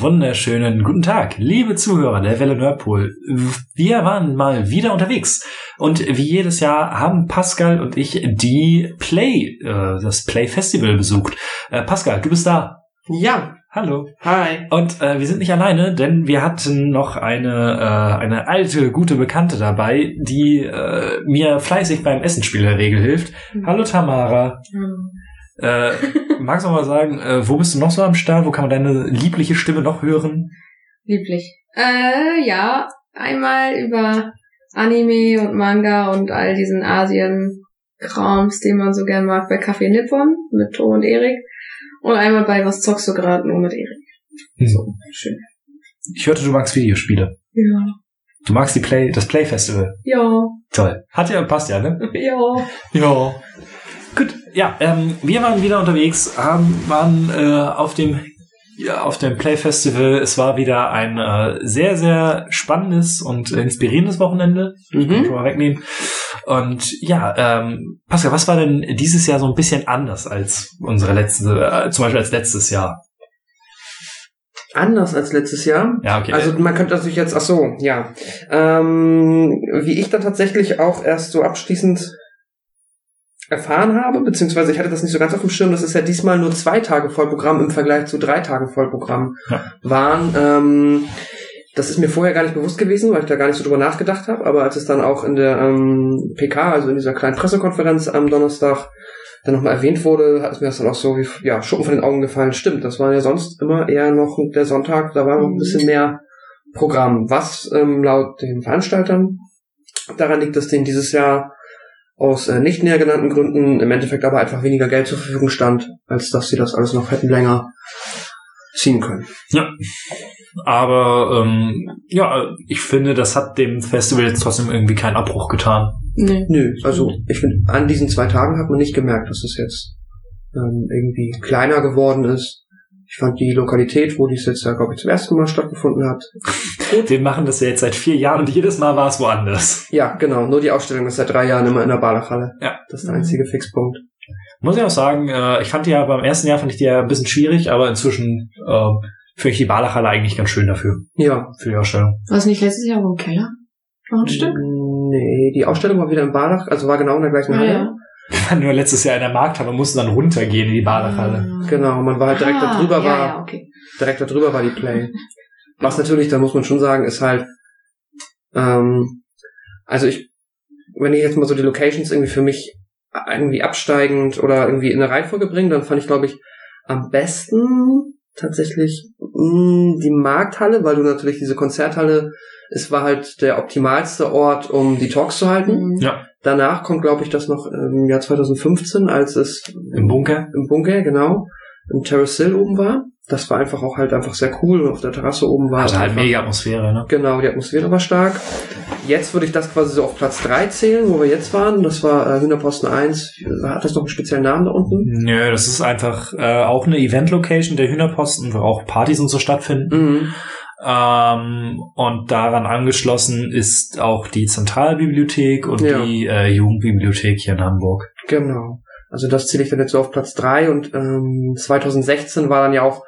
Wunderschönen guten Tag, liebe Zuhörer der Welle Nordpol. Wir waren mal wieder unterwegs und wie jedes Jahr haben Pascal und ich die Play, äh, das Play Festival besucht. Äh, Pascal, du bist da. Ja, Hallo. hi. Und äh, wir sind nicht alleine, denn wir hatten noch eine, äh, eine alte, gute Bekannte dabei, die äh, mir fleißig beim Essenspiel der Regel hilft. Hallo Tamara. Äh, magst du mal sagen, äh, wo bist du noch so am Start? Wo kann man deine liebliche Stimme noch hören? Lieblich. Äh, ja, einmal über Anime und Manga und all diesen Asien-Krams, den man so gern mag, bei Café Nippon mit To und Erik. Und einmal bei Was zockst du gerade nur mit Erik. So, schön. Ich hörte, du magst Videospiele. Ja. Du magst die Play, das Play Festival. Ja. Toll. Hat ja, passt ja, ne? Ja. Ja. Gut, ja, ähm, wir waren wieder unterwegs, haben, waren äh, auf dem ja, auf dem Play Festival. Es war wieder ein äh, sehr, sehr spannendes und inspirierendes Wochenende. Kann ich Mhm. schon mal wegnehmen. Und ja, ähm, Pascal, was war denn dieses Jahr so ein bisschen anders als unsere letzte, äh, zum Beispiel als letztes Jahr? Anders als letztes Jahr. Ja, okay. Also man könnte natürlich jetzt, ach so, ja. Ähm, wie ich dann tatsächlich auch erst so abschließend erfahren habe, beziehungsweise ich hatte das nicht so ganz auf dem Schirm, das ist ja diesmal nur zwei Tage Vollprogramm im Vergleich zu drei Tagen Vollprogramm Ja. waren. Ähm, das ist mir vorher gar nicht bewusst gewesen, weil ich da gar nicht so drüber nachgedacht habe, aber als es dann auch in der ähm, PK, also in dieser kleinen Pressekonferenz am Donnerstag, dann nochmal erwähnt wurde, hat es mir das dann auch so wie ja, Schuppen von den Augen gefallen. Stimmt, das war ja sonst immer eher noch der Sonntag, da war noch ein bisschen mehr Programm, was ähm, laut den Veranstaltern daran liegt, dass denen dieses Jahr aus äh, nicht näher genannten Gründen im Endeffekt aber einfach weniger Geld zur Verfügung stand, als dass sie das alles noch hätten länger ziehen können. Aber ähm, ja, ich finde, das hat dem Festival jetzt trotzdem irgendwie keinen Abbruch getan. Nee. Nö, also ich finde, an diesen zwei Tagen hat man nicht gemerkt, dass es jetzt ähm, irgendwie kleiner geworden ist. Ich fand die Lokalität, wo dies jetzt ja, glaube ich, zum ersten Mal stattgefunden hat. Wir machen das ja jetzt seit vier Jahren und jedes Mal war es woanders. Ja, genau, nur die Ausstellung ist seit drei Jahren immer in der Balachhalle. Ja. Das ist der einzige Fixpunkt. Muss ich auch sagen, äh, ich fand die ja beim ersten Jahr fand ich die ja ein bisschen schwierig, aber inzwischen äh, finde ich die Balachhalle eigentlich ganz schön dafür, Ja. für die Ausstellung. War es nicht letztes Jahr im Keller? Noch ein Stück? Nee, die Ausstellung war wieder in Balach, also war genau in der gleichen Ah, Halle. ja. Wir waren nur letztes Jahr in der Markthalle und mussten dann runtergehen in die Balachhalle. Ah. Genau, man war halt direkt Ah, da drüber, ja, war, Ja, okay. direkt da drüber war die Play. Was natürlich, da muss man schon sagen, ist halt, ähm, also ich, wenn ich jetzt mal so die Locations irgendwie für mich irgendwie absteigend oder irgendwie in eine Reihenfolge bringe, dann fand ich, glaube ich, am besten tatsächlich mh, die Markthalle, weil du natürlich diese Konzerthalle, es war halt der optimalste Ort, um die Talks zu halten. Mhm. Ja. Danach kommt, glaube ich, das noch im Jahr 2015, als es Im Bunker. im Bunker, genau, im Terrace Hill oben war. Das war einfach auch halt einfach sehr cool und auf der Terrasse oben war es halt mega Atmosphäre, ne? Genau, die Atmosphäre war stark. Jetzt würde ich das quasi so auf Platz 3 zählen, wo wir jetzt waren. Das war äh, Hühnerposten 1. Hat das noch einen speziellen Namen da unten? Nö, das ist einfach äh, auch eine Event-Location der Hühnerposten, wo auch Partys und so stattfinden. Mhm. Ähm, und daran angeschlossen ist auch die Zentralbibliothek und Ja. die äh, Jugendbibliothek hier in Hamburg. Genau. Also das zähle ich dann jetzt so auf Platz 3 und ähm, 2016 war dann ja auch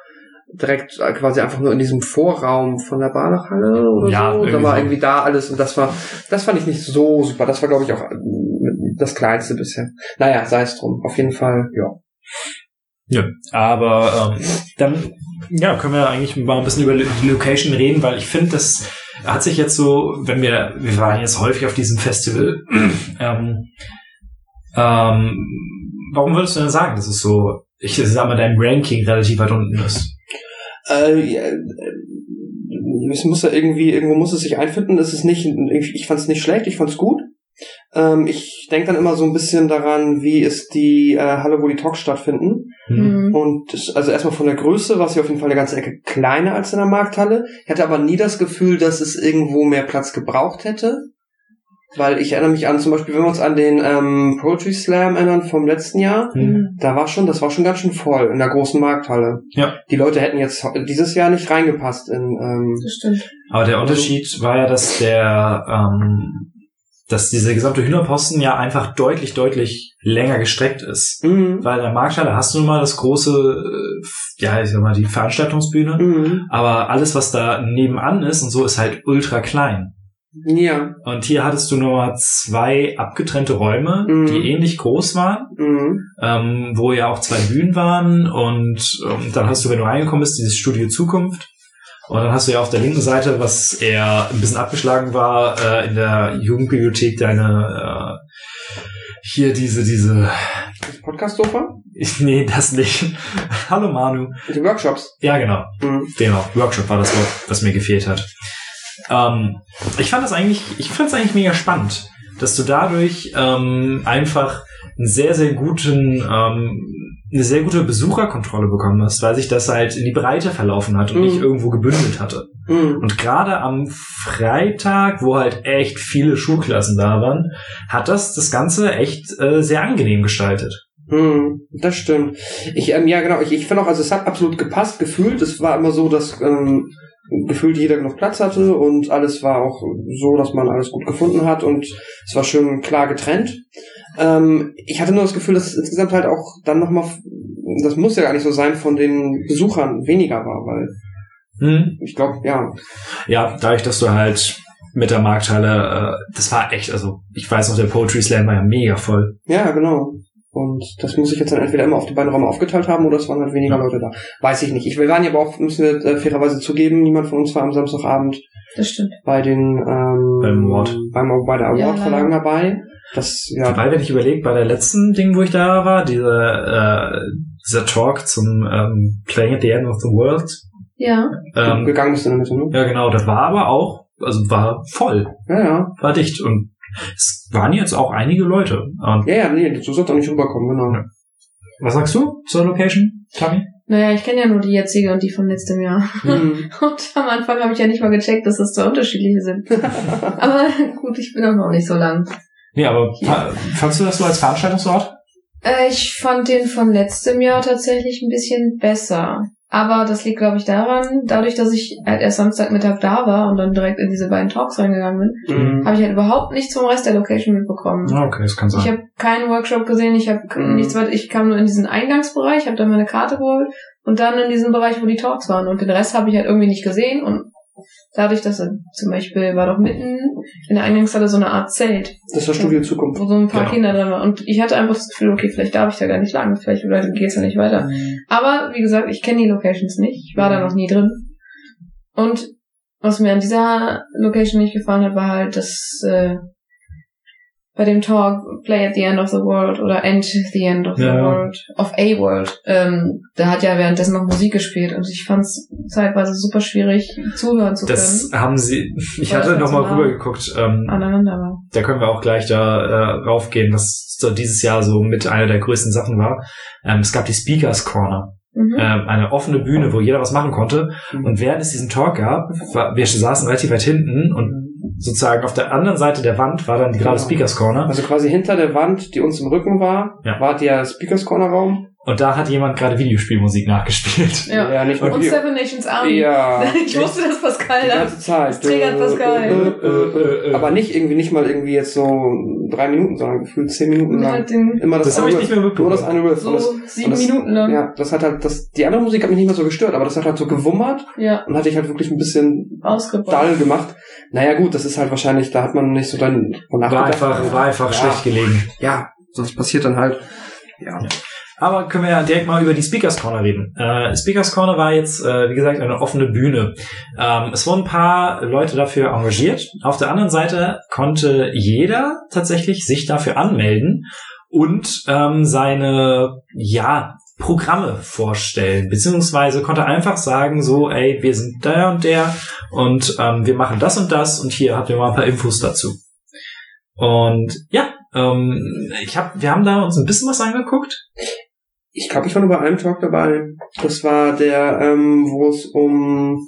direkt äh, quasi einfach nur in diesem Vorraum von der Badachhalle oder Ja, so. Da war irgendwie da alles und das war, das fand ich nicht so super. Das war, glaube ich, auch äh, das Kleinste bisher. Naja, sei es drum. Auf jeden Fall, ja. Ja, aber ähm, dann ja, können wir eigentlich mal ein bisschen über die Location reden, weil ich finde, das hat sich jetzt so, wenn wir, wir waren jetzt häufig auf diesem Festival, ähm, ähm, warum würdest du denn sagen, dass es so, ich sag mal, dein Ranking relativ weit unten ist? Äh, ja, äh, es muss ja irgendwie, irgendwo muss es sich einfinden. Es ist nicht, ich, fand es nicht schlecht, ich fand es gut. Ähm, ich denke dann immer so ein bisschen daran, wie ist die äh, Halle, wo die Talks stattfinden. Hm. Mhm. Und das, also erstmal von der Größe war sie auf jeden Fall eine ganze Ecke kleiner als in der Markthalle. Ich hatte aber nie das Gefühl, dass es irgendwo mehr Platz gebraucht hätte. Weil ich erinnere mich an, zum Beispiel, wenn wir uns an den ähm, Poetry Slam erinnern vom letzten Jahr, Hm. da war schon, das war schon ganz schön voll in der großen Markthalle. Ja. Die Leute hätten jetzt dieses Jahr nicht reingepasst in, ähm, Das stimmt. Aber der Unterschied war ja, dass der, ähm, dass diese gesamte Hühnerposten ja einfach deutlich, deutlich länger gestreckt ist. Mhm. Weil in der Markthalle hast du nun mal das große, äh, ja, ich sag mal, die Veranstaltungsbühne. Mhm. Aber alles, was da nebenan ist und so, ist halt ultra klein. Ja. Und hier hattest du nur zwei abgetrennte Räume, Mhm. die ähnlich groß waren, Mhm. ähm, wo ja auch zwei Bühnen waren. Und ähm, dann hast du, wenn du reingekommen bist, dieses Studio Zukunft. Und dann hast du ja auf der linken Seite, was eher ein bisschen abgeschlagen war, äh, in der Jugendbibliothek deine äh, hier diese, diese Das Podcast-Sofa? nee, das nicht. Hallo Manu. Den Workshops. Ja, genau. Mhm. Genau, Workshop war das Wort, was mir gefehlt hat. Ähm, ich fand das eigentlich, ich fand es eigentlich mega spannend, dass du dadurch ähm, einfach einen sehr, sehr guten, ähm, eine sehr gute Besucherkontrolle bekommen hast, weil sich das halt in die Breite verlaufen hat und Mhm. nicht irgendwo gebündelt hatte. Mhm. Und gerade am Freitag, wo halt echt viele Schulklassen da waren, hat das das Ganze echt äh, sehr angenehm gestaltet. Hm, das stimmt. Ich, ähm, ja, genau, ich, ich finde auch, also es hat absolut gepasst, gefühlt. Es war immer so, dass ähm, gefühlt jeder genug Platz hatte und alles war auch so, dass man alles gut gefunden hat und es war schön klar getrennt. Ähm, ich hatte nur das Gefühl, dass es insgesamt halt auch dann nochmal, das muss ja gar nicht so sein, von den Besuchern weniger war, weil Hm? ich glaube, ja, Ja, dadurch, dass du halt mit der Markthalle, äh, das war echt, also ich weiß noch, der Poetry Slam war ja mega voll. ja, genau. Und das muss ich jetzt dann entweder immer auf die beiden Räume aufgeteilt haben oder es waren halt weniger Ja. Leute da. Weiß ich nicht. Ich, wir waren ja aber auch, müssen wir äh, fairerweise zugeben, niemand von uns war am Samstagabend Das stimmt. bei den ähm, Beim Award. beim, bei der Ja, Award-Verleihung dabei. Das, ja, Wobei, wenn ich überlege, bei der letzten Ding, wo ich da war, dieser, äh, dieser Talk zum ähm, Playing at the End of the World, Ja. ähm, gegangen bist in der Mitte, ne? ja genau, das war aber auch, also war voll, Ja, ja. war dicht und es waren jetzt auch einige Leute. Und Ja, ja, nee, so soll doch nicht rüberkommen, genau. Ja. was sagst du zur Location, Tommy? Naja, ich kenne ja nur die jetzige und die von letztem Jahr. Hm. Und am Anfang habe ich ja nicht mal gecheckt, dass das zwei unterschiedliche sind. Aber gut, ich bin auch noch nicht so lang. Nee, aber fa- fandst du das so als Veranstaltungsort? Äh, ich fand den von letztem Jahr tatsächlich ein bisschen besser. Aber das liegt, glaube ich, daran, dadurch, dass ich halt erst Samstagmittag da war und dann direkt in diese beiden Talks reingegangen bin, Mhm. habe ich halt überhaupt nichts vom Rest der Location mitbekommen. Ja, okay, das kann Ich sein. habe keinen Workshop gesehen, ich habe Mhm. nichts weiter. Ich kam nur in diesen Eingangsbereich, habe dann meine Karte geholt und dann in diesen Bereich, wo die Talks waren. Und den Rest habe ich halt irgendwie nicht gesehen. Und dadurch, dass er zum Beispiel war doch mitten in der Eingangshalle so eine Art Zelt, Das war Studio Zukunft. wo so ein paar Genau. Kinder drin waren. Und ich hatte einfach das Gefühl, okay, vielleicht darf ich da gar nicht lang, vielleicht geht's ja nicht weiter. Aber wie gesagt, ich kenne die Locations nicht. Ich war da noch nie drin. Und was mir an dieser Location nicht gefallen hat, war halt, dass äh, bei dem Talk Play at the End of the World oder End the End of the Ja. World, of a World, ähm, da hat ja währenddessen noch Musik gespielt und ich fand es zeitweise super schwierig zuhören zu können. Das haben sie, ich hatte das noch mal ganz nah rübergeguckt, ähm, aneinander war. da können wir auch gleich da äh, raufgehen, was so dieses Jahr so mit einer der größten Sachen war. Ähm, es gab die Speakers Corner, Mhm. ähm, eine offene Bühne, wo jeder was machen konnte. Mhm. Und während es diesen Talk gab, war, wir saßen relativ weit hinten und sozusagen auf der anderen Seite der Wand war dann die gerade Genau. Speakers Corner. Also quasi hinter der Wand, die uns im Rücken war, Ja. war der Speakers Corner Raum. Und da hat jemand gerade Videospielmusik nachgespielt. Ja. nicht Und Video. Seven Nations Army. Ja. Ich wusste, dass Pascal Die da. ganze Zeit. Das triggert Pascal. Äh, äh, äh, äh. Aber nicht irgendwie, nicht mal irgendwie jetzt so drei Minuten, sondern gefühlt zehn Minuten Und lang. halt Immer das, Das habe ich eine nicht mehr Riff. Nur mitbekommen. das eine Riff. so Und das, sieben und das- Minuten lang. ja, das hat halt, das, die andere Musik hat mich nicht mehr so gestört, aber das hat halt so gewummert Ja, und hat dich halt wirklich ein bisschen ausgebaut. dull gemacht. Naja gut, das ist halt wahrscheinlich, da hat man nicht so dann War einfach, war einfach ja. schlecht gelegen. Ja, das passiert dann halt. Ja. Aber können wir ja direkt mal über die Speakers Corner reden. Äh, Speakers Corner war jetzt, äh, wie gesagt, eine offene Bühne. Ähm, es wurden ein paar Leute dafür engagiert. Auf der anderen Seite konnte jeder tatsächlich sich dafür anmelden und ähm, seine, ja, Programme vorstellen, beziehungsweise konnte einfach sagen, so, ey, wir sind der und der und ähm, wir machen das und das und hier habt ihr mal ein paar Infos dazu. Und ja, ähm, ich hab, wir haben da uns ein bisschen was angeguckt. Ich glaube, ich war nur bei einem Talk dabei. Das war der, ähm, wo es um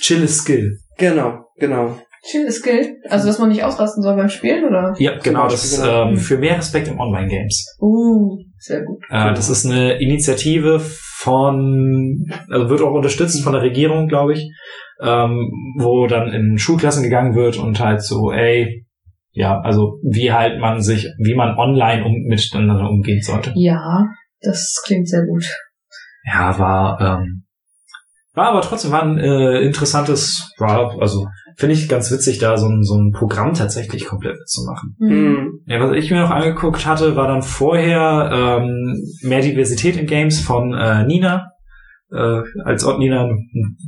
Chill is Skill. genau, genau. Chill ist Skill. Also, dass man nicht ausrasten soll beim Spielen, oder? Ja, genau, das ist genau. ähm, für mehr Respekt im Online-Games. Uh, sehr gut. Äh, das ist eine Initiative von, also wird auch unterstützt von der Regierung, glaube ich, ähm, wo dann in Schulklassen gegangen wird und halt so, ey, ja, also wie halt man sich, wie man online um, miteinander umgehen sollte. Ja, das klingt sehr gut. Ja, war, ähm, war aber trotzdem war ein äh, interessantes, war, also finde ich ganz witzig, da so ein, so ein Programm tatsächlich komplett mitzumachen. Mhm. Ja, was ich mir noch angeguckt hatte, war dann vorher ähm, mehr Diversität in Games von äh, Nina. Äh, als Ort Nina, eine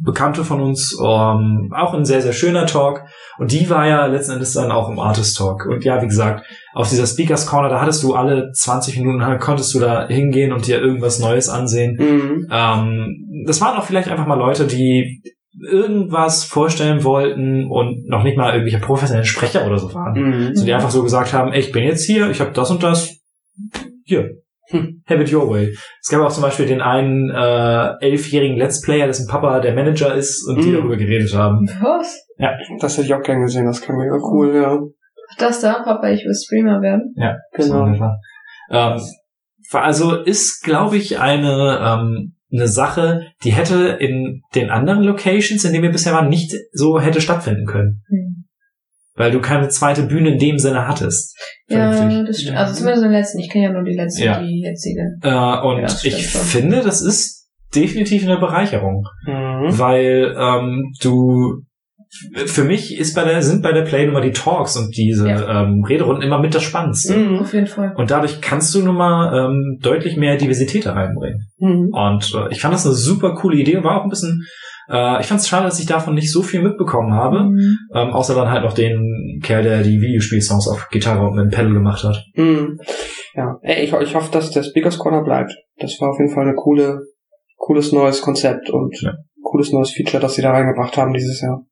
Bekannte von uns, ähm, auch ein sehr, sehr schöner Talk. Und die war ja letzten Endes dann auch im Artist Talk. Und ja, wie gesagt, auf dieser Speakers Corner, da hattest du alle 20 Minuten, konntest du da hingehen und dir irgendwas Neues ansehen. Mhm. Ähm, das waren auch vielleicht einfach mal Leute, die irgendwas vorstellen wollten und noch nicht mal irgendwelche professionellen Sprecher oder so waren. Mhm. So die einfach so gesagt haben, ey, ich bin jetzt hier, ich habe das und das. Hier. Hm. Have it your way. Es gab auch zum Beispiel den einen äh, elfjährigen Let's Player, dessen Papa der Manager ist und die Mhm. darüber geredet haben. Was? Das hätte ich auch gern gesehen, das klang mega cool, ja. Das da, Papa, ich will Streamer werden. Genau. Ähm, war also ist, glaube ich, eine ähm, eine Sache, die hätte in den anderen Locations, in denen wir bisher waren, nicht so hätte stattfinden können. Hm. Weil du keine zweite Bühne in dem Sinne hattest. Ja, Vernünftig. das stimmt. Also zumindest im letzten. Ich kenne ja nur die letzte, Ja. die jetzige. Äh, und Ja, ich schon. finde, das ist definitiv eine Bereicherung. Mhm. weil ähm, du für mich ist bei der sind bei der Play Nummer die Talks und diese ähm, Rederunden immer mit das Spannendste. Mhm. Auf jeden Fall. Und dadurch kannst du nun mal ähm, deutlich mehr Diversität da reinbringen. Mhm. Und äh, ich fand das eine super coole Idee und war auch ein bisschen, äh, ich fand es schade, dass ich davon nicht so viel mitbekommen habe. Mhm. Ähm, außer dann halt noch den Kerl, der die Videospielsongs auf Gitarre und mit dem Pedal gemacht hat. Mhm. Ja, Ey, ich, ich hoffe, dass der Speakers Corner bleibt. Das war auf jeden Fall eine coole, cooles neues Konzept und Ja. cooles neues Feature, das sie da reingebracht haben dieses Jahr.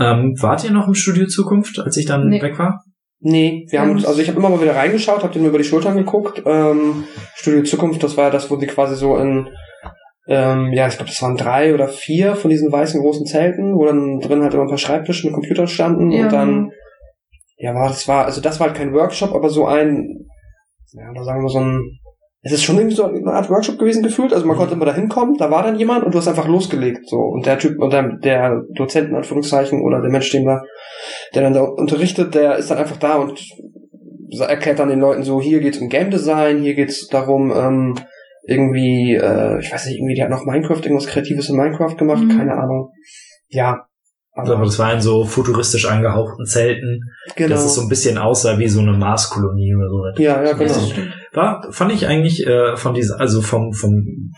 Ähm, wart ihr noch im Studio Zukunft, als ich dann Nee. weg war? Nee, wir haben uns, also ich habe immer mal wieder reingeschaut, habe den über die Schultern geguckt. Ähm, Studio Zukunft, das war ja das, wo sie quasi so in, ähm, ja, ich glaube, das waren drei oder vier von diesen weißen großen Zelten, wo dann drin halt immer ein paar Schreibtische mit Computern standen Ja. und dann, ja, war das war, also das war halt kein Workshop, aber so ein, ja, da sagen wir so ein, es ist schon irgendwie so eine Art Workshop gewesen gefühlt. Also man Mhm. konnte immer da hinkommen, da war dann jemand und du hast einfach losgelegt. So. Und der Typ, oder der Dozent in Anführungszeichen oder der Mensch, den da, der dann da unterrichtet, der ist dann einfach da und erklärt dann den Leuten so, hier geht's um Game Design, hier geht's darum, ähm, irgendwie, äh, ich weiß nicht, irgendwie, die hat noch Minecraft, irgendwas Kreatives in Minecraft gemacht, Mhm. keine Ahnung. Ja. Also, aber das war in so futuristisch angehauchten Zelten, genau. dass es so ein bisschen aussah wie so eine Marskolonie oder so. ja, ja, genau. War, fand ich eigentlich äh, von dieser, also vom, vom,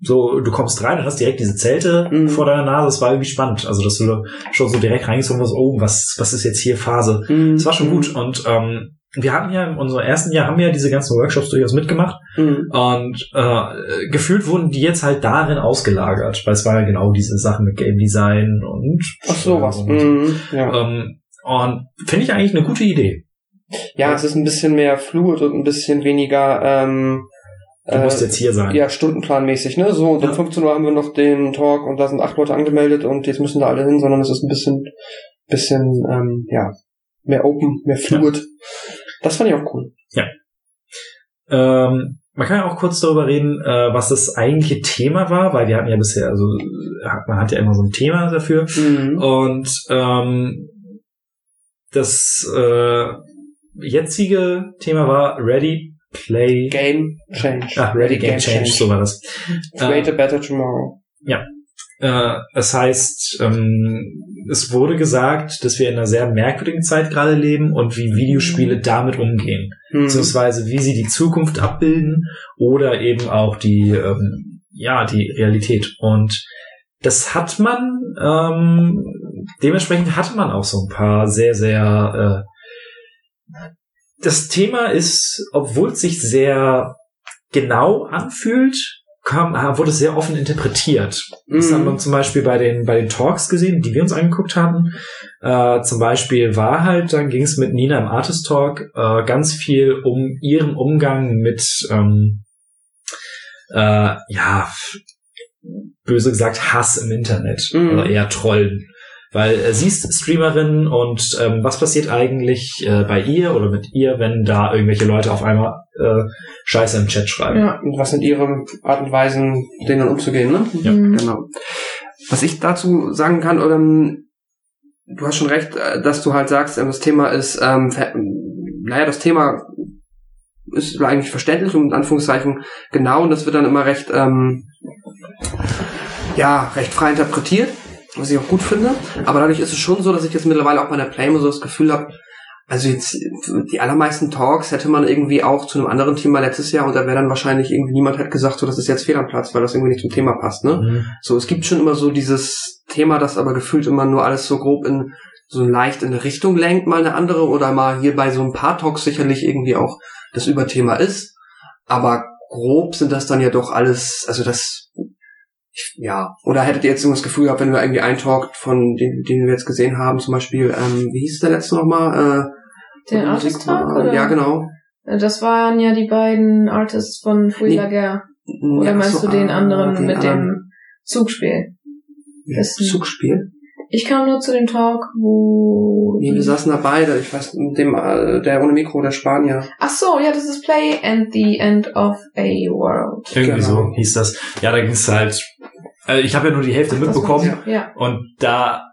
so, du kommst rein und hast direkt diese Zelte Mhm. vor deiner Nase, das war irgendwie spannend. Also, dass du schon so direkt reingezogen wirst, oh, was, was ist jetzt hier Phase? Mhm. Das war schon gut. Und ähm, wir hatten ja in unserem ersten Jahr haben wir ja diese ganzen Workshops durchaus mitgemacht Mhm. und äh, gefühlt wurden die jetzt halt darin ausgelagert, weil es war ja genau diese Sachen mit Game Design und Ach sowas. und, Mhm. Ja. ähm, und finde ich eigentlich eine gute Idee. ja, es ist ein bisschen mehr fluid und ein bisschen weniger, ähm, Du musst jetzt hier sein. Ja, stundenplanmäßig, ne? So, und um Ja. 15 Uhr haben wir noch den Talk und da sind acht Leute angemeldet und jetzt müssen da alle hin, sondern es ist ein bisschen, bisschen, ähm, ja, mehr open, mehr fluid. Das fand ich auch cool. Ähm, man kann ja auch kurz darüber reden, äh, was das eigentliche Thema war, weil wir hatten ja bisher, also hat- man hat ja immer so ein Thema dafür. Mhm. Und ähm, das äh, jetzige Thema war Ready Play. Game Change. Ah, Ready Game, Change, so war das. Create a better tomorrow. Äh, das heißt, ähm, es wurde gesagt, dass wir in einer sehr merkwürdigen Zeit gerade leben und wie Videospiele damit umgehen. Mhm. beziehungsweise wie sie die Zukunft abbilden oder eben auch die ähm, ja die Realität und das hat man ähm, dementsprechend hatte man auch so ein paar sehr sehr äh, das Thema ist obwohl es sich sehr genau anfühlt kam, wurde sehr offen interpretiert das Mhm. haben wir zum Beispiel bei den, bei den Talks gesehen, die wir uns angeguckt haben. Äh, zum Beispiel war halt, dann ging es mit Nina im Artist Talk äh, ganz viel um ihren Umgang mit, ähm, äh, ja, böse gesagt, Hass im Internet Mhm. oder eher Trollen. Weil äh, sie ist Streamerin und ähm, was passiert eigentlich äh, bei ihr oder mit ihr, wenn da irgendwelche Leute auf einmal äh, Scheiße im Chat schreiben? Ja. Und was sind ihre Art und Weisen, denen umzugehen, ne? Ja, Mhm. Genau. Was ich dazu sagen kann, oder ähm, du hast schon recht, äh, dass du halt sagst, ähm, das Thema ist, ähm, naja, das Thema ist eigentlich verständlich und in Anführungszeichen genau und das wird dann immer recht, ähm, ja, recht frei interpretiert, was ich auch gut finde. Aber dadurch ist es schon so, dass ich jetzt mittlerweile auch bei der Play so das Gefühl habe, also jetzt die allermeisten Talks hätte man irgendwie auch zu einem anderen Thema letztes Jahr und da wäre dann wahrscheinlich irgendwie niemand hat gesagt, so das ist jetzt fehl am Platz, weil das irgendwie nicht zum Thema passt, ne? Mhm. So, es gibt schon immer so dieses Thema, das aber gefühlt immer nur alles so grob in so leicht in eine Richtung lenkt, mal eine andere oder mal hier bei so ein paar Talks sicherlich irgendwie auch das Überthema ist. Aber grob sind das dann ja doch alles, also das, ja. Oder hättet ihr jetzt so das Gefühl gehabt, wenn wir irgendwie einen Talk von den, den wir jetzt gesehen haben, zum Beispiel, ähm, wie hieß der letzte nochmal? Äh, Den Musik- Artist Talk, oder? Ja, genau. Das waren ja die beiden Artists von Fouille Nee. la Guerre. Oder Ja, meinst so, du den ah, anderen den mit anderen. dem Zugspiel? Ja, Zugspiel? Ich kam nur zu dem Talk, wo... Nee, wir saßen da beide, ich weiß, mit dem, äh, der ohne Mikro, der Spanier. Ach so, ja, das ist Play and the End of a World. Irgendwie Genau. so hieß das. Ja, da ging es halt. Also ich habe ja nur die Hälfte Das mitbekommen Ja. und da.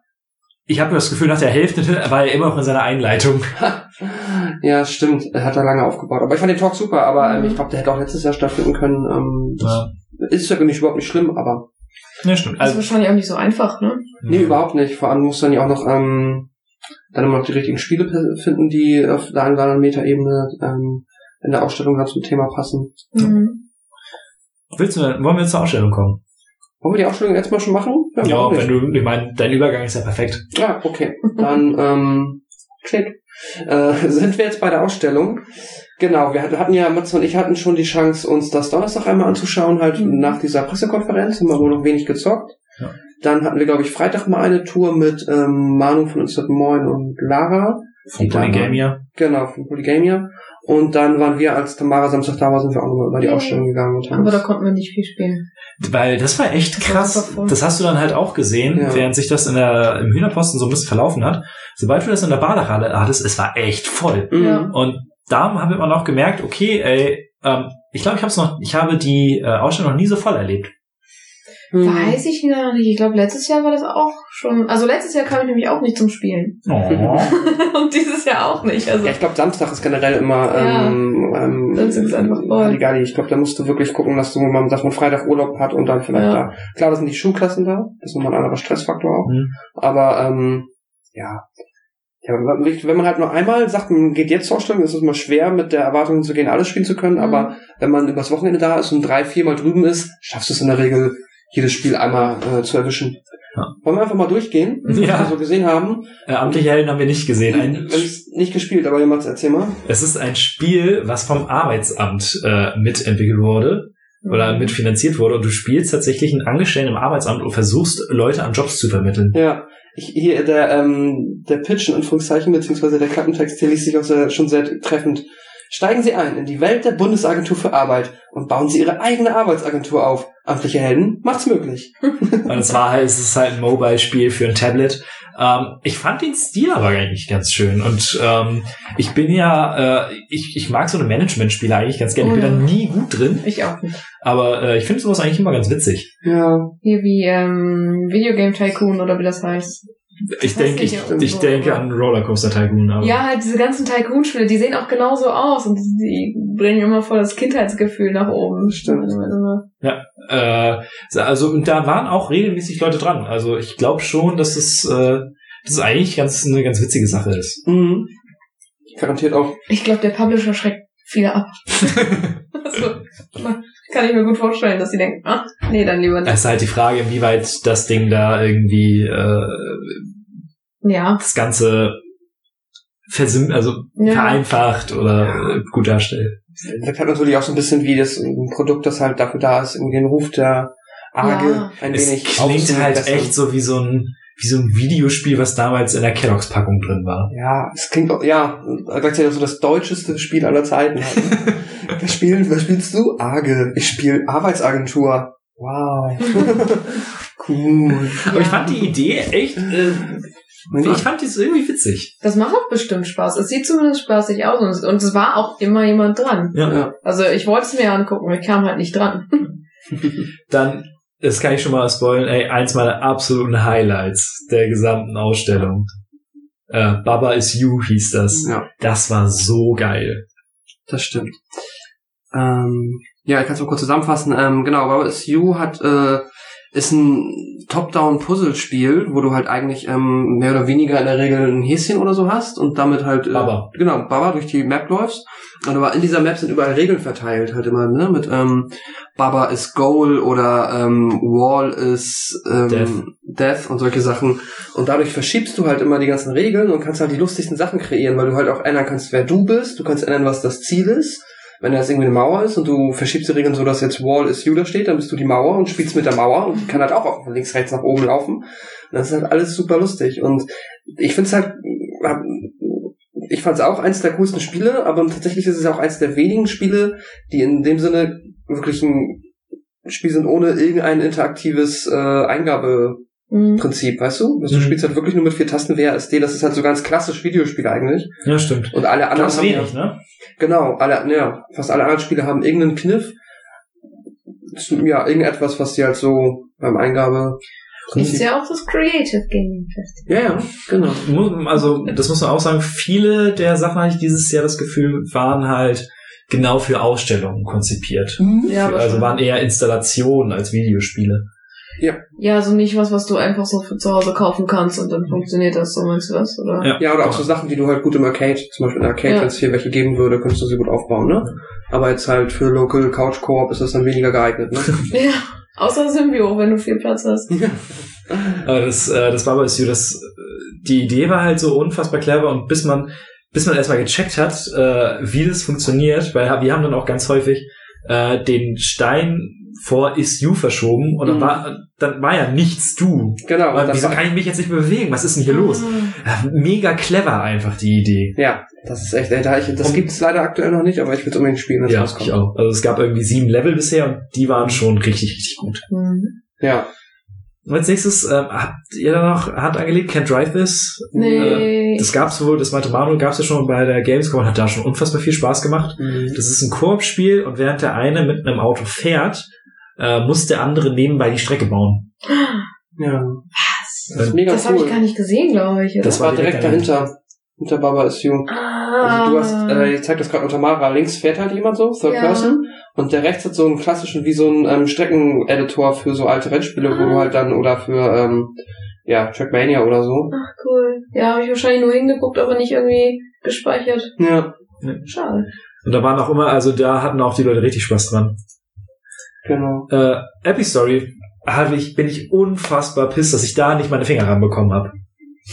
Ich habe das Gefühl, nach der Hälfte war er immer noch in seiner Einleitung. Ja, stimmt. Er hat da lange aufgebaut. Aber ich fand den Talk super, aber ähm, Mhm. ich glaube, der hätte auch letztes Jahr stattfinden können. Ähm, Ja, ist ja nicht überhaupt nicht schlimm, aber ja stimmt. Das ist Also, wahrscheinlich auch nicht so einfach, ne? nee, überhaupt nicht. Vor allem muss dann ja auch noch ähm, dann immer noch die richtigen Spiele finden, die auf der einen oder anderen Metaebene ähm, in der Ausstellung dann zum Thema passen. Mhm. Willst du, wollen wir jetzt zur Ausstellung kommen? Wollen wir die Ausstellung jetzt mal schon machen? Ja, warum wenn du, ich meine, dein Übergang ist ja perfekt. Ja, okay. Dann, ähm, klick. Äh, sind wir jetzt bei der Ausstellung. Genau, wir hatten ja, Matze und ich hatten schon die Chance, uns das Donnerstag einmal anzuschauen, halt Mhm. nach dieser Pressekonferenz, haben wir wohl noch wenig gezockt. Ja. Dann hatten wir, glaube ich, Freitag mal eine Tour mit ähm, Manu von Instant Moin und Lara. Von Polygamia. Genau, von Polygamia. Und dann waren wir, als Tamara Samstag da war, sind wir auch nochmal über die. Ausstellung gegangen. Und haben Aber da konnten wir nicht viel spielen. Weil das war echt Das war krass. super voll. Das hast du dann halt auch gesehen, Ja. während sich das in der, im Hühnerposten so ein bisschen verlaufen hat. Sobald du das in der Badehalle hattest, es war echt voll. Mhm. Ja. Und da haben wir noch gemerkt, okay, ey, ähm, ich glaube, ich habe noch, ich habe die äh, Ausstellung noch nie so voll erlebt. Weiß ich gar nicht. Ich glaube, letztes Jahr war das auch schon. Also letztes Jahr kam ich nämlich auch nicht zum Spielen. Oh. Und dieses Jahr auch nicht. Also Ja, ich glaube, Samstag ist generell immer Ja. ähm, ähm, ist einfach voll. Halligalli. Ich glaube, da musst du wirklich gucken, dass du man, dass man Freitag Urlaub hat und dann vielleicht Ja. da. Klar, das sind die Schulklassen da, das ist nochmal ein anderer Stressfaktor auch. Mhm. Aber ähm, ja. Ja, wenn wenn man halt nur einmal sagt, man geht jetzt zur Ausstellung, ist es immer schwer, mit der Erwartung zu gehen, alles spielen zu können. Mhm. Aber wenn man übers Wochenende da ist und drei, viermal drüben ist, schaffst du es in der Regel, jedes Spiel einmal äh, zu erwischen. Ja. Wollen wir einfach mal durchgehen, was Ja. wir so gesehen haben? Äh, Amtliche Helden haben wir nicht gesehen. Ein, Wir haben es nicht gespielt, aber jemand erzähl mal. es ist ein Spiel, was vom Arbeitsamt äh, mitentwickelt wurde oder mitfinanziert wurde und du spielst tatsächlich einen Angestellten im Arbeitsamt und versuchst, Leute an Jobs zu vermitteln. Ja, ich, hier der ähm, der Pitch in Anführungszeichen beziehungsweise der Klappentext, der liest sich auch sehr, schon sehr treffend. Steigen Sie ein in die Welt der Bundesagentur für Arbeit und bauen Sie Ihre eigene Arbeitsagentur auf. Amtliche Helden macht's möglich. Und es war halt, es ist halt ein Mobile-Spiel für ein Tablet. Ähm, ich fand den Stil aber eigentlich ganz schön. Und ähm, ich bin ja, äh, ich, ich mag so eine Management-Spiele eigentlich ganz gerne. Ich Oh bin ja. da nie gut drin, Ich auch nicht. aber äh, ich finde sowas eigentlich immer ganz witzig. Ja, Hier wie ähm, Videogame Tycoon oder wie das heißt. Ich denke, ich, ich denke an Rollercoaster Tycoon. Aber Ja, halt diese ganzen Tycoon-Spiele, die sehen auch genauso aus und die bringen immer voll das Kindheitsgefühl nach oben. Stimmt. Äh, also und da waren auch regelmäßig Leute dran. Also ich glaube schon, dass es, äh, dass es eigentlich ganz eine ganz witzige Sache ist. mhm. garantiert auch. Ich glaube, der Publisher schreckt viele ab. also, kann ich mir gut vorstellen, dass sie denken, ach, nee, dann lieber Es nicht. ist halt die Frage, inwieweit das Ding da irgendwie äh, Ja, das Ganze versim also Ja. vereinfacht oder äh, gut darstellt. Das hat natürlich auch so ein bisschen wie das ein Produkt, das halt dafür da ist, irgendwie den Ruf der Arge Ja. ein Es wenig klingt halt aufzubessern. echt so wie so ein wie so ein Videospiel, was damals in der Kelloggs Packung drin war. Ja, es klingt auch, ja, gleichzeitig auch so das deutscheste Spiel aller Zeiten. Was, spielen, was spielst du? Arge. Ich spiele Arbeitsagentur. Wow. cool. Aber ich fand die Idee echt äh, ich fand die so irgendwie witzig. das macht auch bestimmt Spaß. Es sieht zumindest spaßig aus und es, und es war auch immer jemand dran. Ja. Ja. Also ich wollte es mir angucken, ich kam halt nicht dran. Dann das kann ich schon mal spoilen, ey, eins meiner absoluten Highlights der gesamten Ausstellung. Äh, Baba is You hieß das. Ja, Das war so geil. das stimmt. Ähm, ja, ich kann es mal kurz zusammenfassen. Ähm, genau, Baba is You hat äh, ist ein Top-Down-Puzzle-Spiel, wo du halt eigentlich ähm, mehr oder weniger in der Regel ein Häschen oder so hast und damit halt äh, Baba. genau Baba durch die Map läufst. Und aber in dieser Map sind überall Regeln verteilt, halt immer ne mit ähm, Baba is Goal oder ähm, Wall is ähm, Death. Death und solche Sachen. Und dadurch verschiebst du halt immer die ganzen Regeln und kannst halt die lustigsten Sachen kreieren, weil du halt auch ändern kannst, wer du bist. Du kannst ändern, was das Ziel ist. Wenn das irgendwie eine Mauer ist und du verschiebst die Regeln so, dass jetzt Wall is you da steht, dann bist du die Mauer und spielst mit der Mauer und kann halt auch von links, rechts nach oben laufen. Und das ist halt alles super lustig. Und ich finde es halt, ich fand es auch eins der coolsten Spiele, aber tatsächlich ist es auch eins der wenigen Spiele, die in dem Sinne wirklich ein Spiel sind ohne irgendein interaktives äh, Eingabeprinzip, Mhm. weißt du? Also Du Mhm. spielst halt wirklich nur mit vier Tasten WASD, das ist halt so ganz klassisch Videospiel eigentlich. Ja, stimmt. Und alle anderen Ganz haben wenig, ja, ne? genau, alle, ja, fast alle anderen Spiele haben irgendeinen Kniff. Ja, irgendetwas, was die halt so beim Eingabe Ist ja auch das Creative Gaming Festival. Ja, ja, genau. Also, das muss man auch sagen, viele der Sachen hatte ich dieses Jahr das Gefühl, waren halt genau für Ausstellungen konzipiert. Ja, aber also waren eher Installationen als Videospiele. Ja, also nicht was, was du einfach so für zu Hause kaufen kannst und dann funktioniert das so, meinst du das? Oder? Ja. Ja, oder auch so Sachen, die du halt gut im Arcade, zum Beispiel in Arcade, Ja. wenn es hier welche geben würde, könntest du sie gut aufbauen, ne? Aber jetzt halt für Local Couch Co-op ist das dann weniger geeignet, ne? Ja. Außer Symbio, wenn du viel Platz hast. Aber das, äh, das war bei You, das, äh, die Idee war halt so unfassbar clever und bis man, bis man erstmal gecheckt hat, äh, wie das funktioniert, weil wir haben dann auch ganz häufig äh, den Stein vor Is You verschoben und dann Mhm. war, dann war ja nichts du. genau. Das wieso kann ich mich jetzt nicht mehr bewegen? Was ist denn hier los? Ah. Ja, mega clever einfach die Idee. ja, das ist echt, ey, da ich, das Und- gibt's leider aktuell noch nicht, aber ich will unbedingt spielen, wenn es Ja, rauskommt. ich auch. Also es gab irgendwie sieben Level bisher und die waren schon richtig, richtig gut. Mhm. Ja. Und als nächstes, ähm, habt ihr da noch Hand angelegt? Can't Drive This? Äh, Nee. das gab's wohl, das meinte Manuel, gab's ja schon bei der Gamescom und hat da schon unfassbar viel Spaß gemacht. Mhm. Das ist ein Koop-Spiel und während der eine mit einem Auto fährt, äh, muss der andere nebenbei die Strecke bauen. Ja. Was? Das ist mega Das habe cool. ich gar nicht gesehen, glaube ich. Oder? das war direkt direkt dahinter. Hinter Baba is You. Ah. Also du hast, äh, ich zeig das gerade unter Mara, links fährt halt jemand so, Third Ja. Person, und der rechts hat so einen klassischen, wie so einen ähm, Streckeneditor für so alte Rennspiele, wo Ah. du halt dann, oder für, ähm, ja, Trackmania oder so. Ach, cool. Ja, habe ich wahrscheinlich nur hingeguckt, aber nicht irgendwie gespeichert. Ja, Schade. Und da waren auch immer, also da hatten auch die Leute richtig Spaß dran. Genau. Äh, Epic Story habe ich, bin ich unfassbar piss, dass ich da nicht meine Finger ranbekommen habe.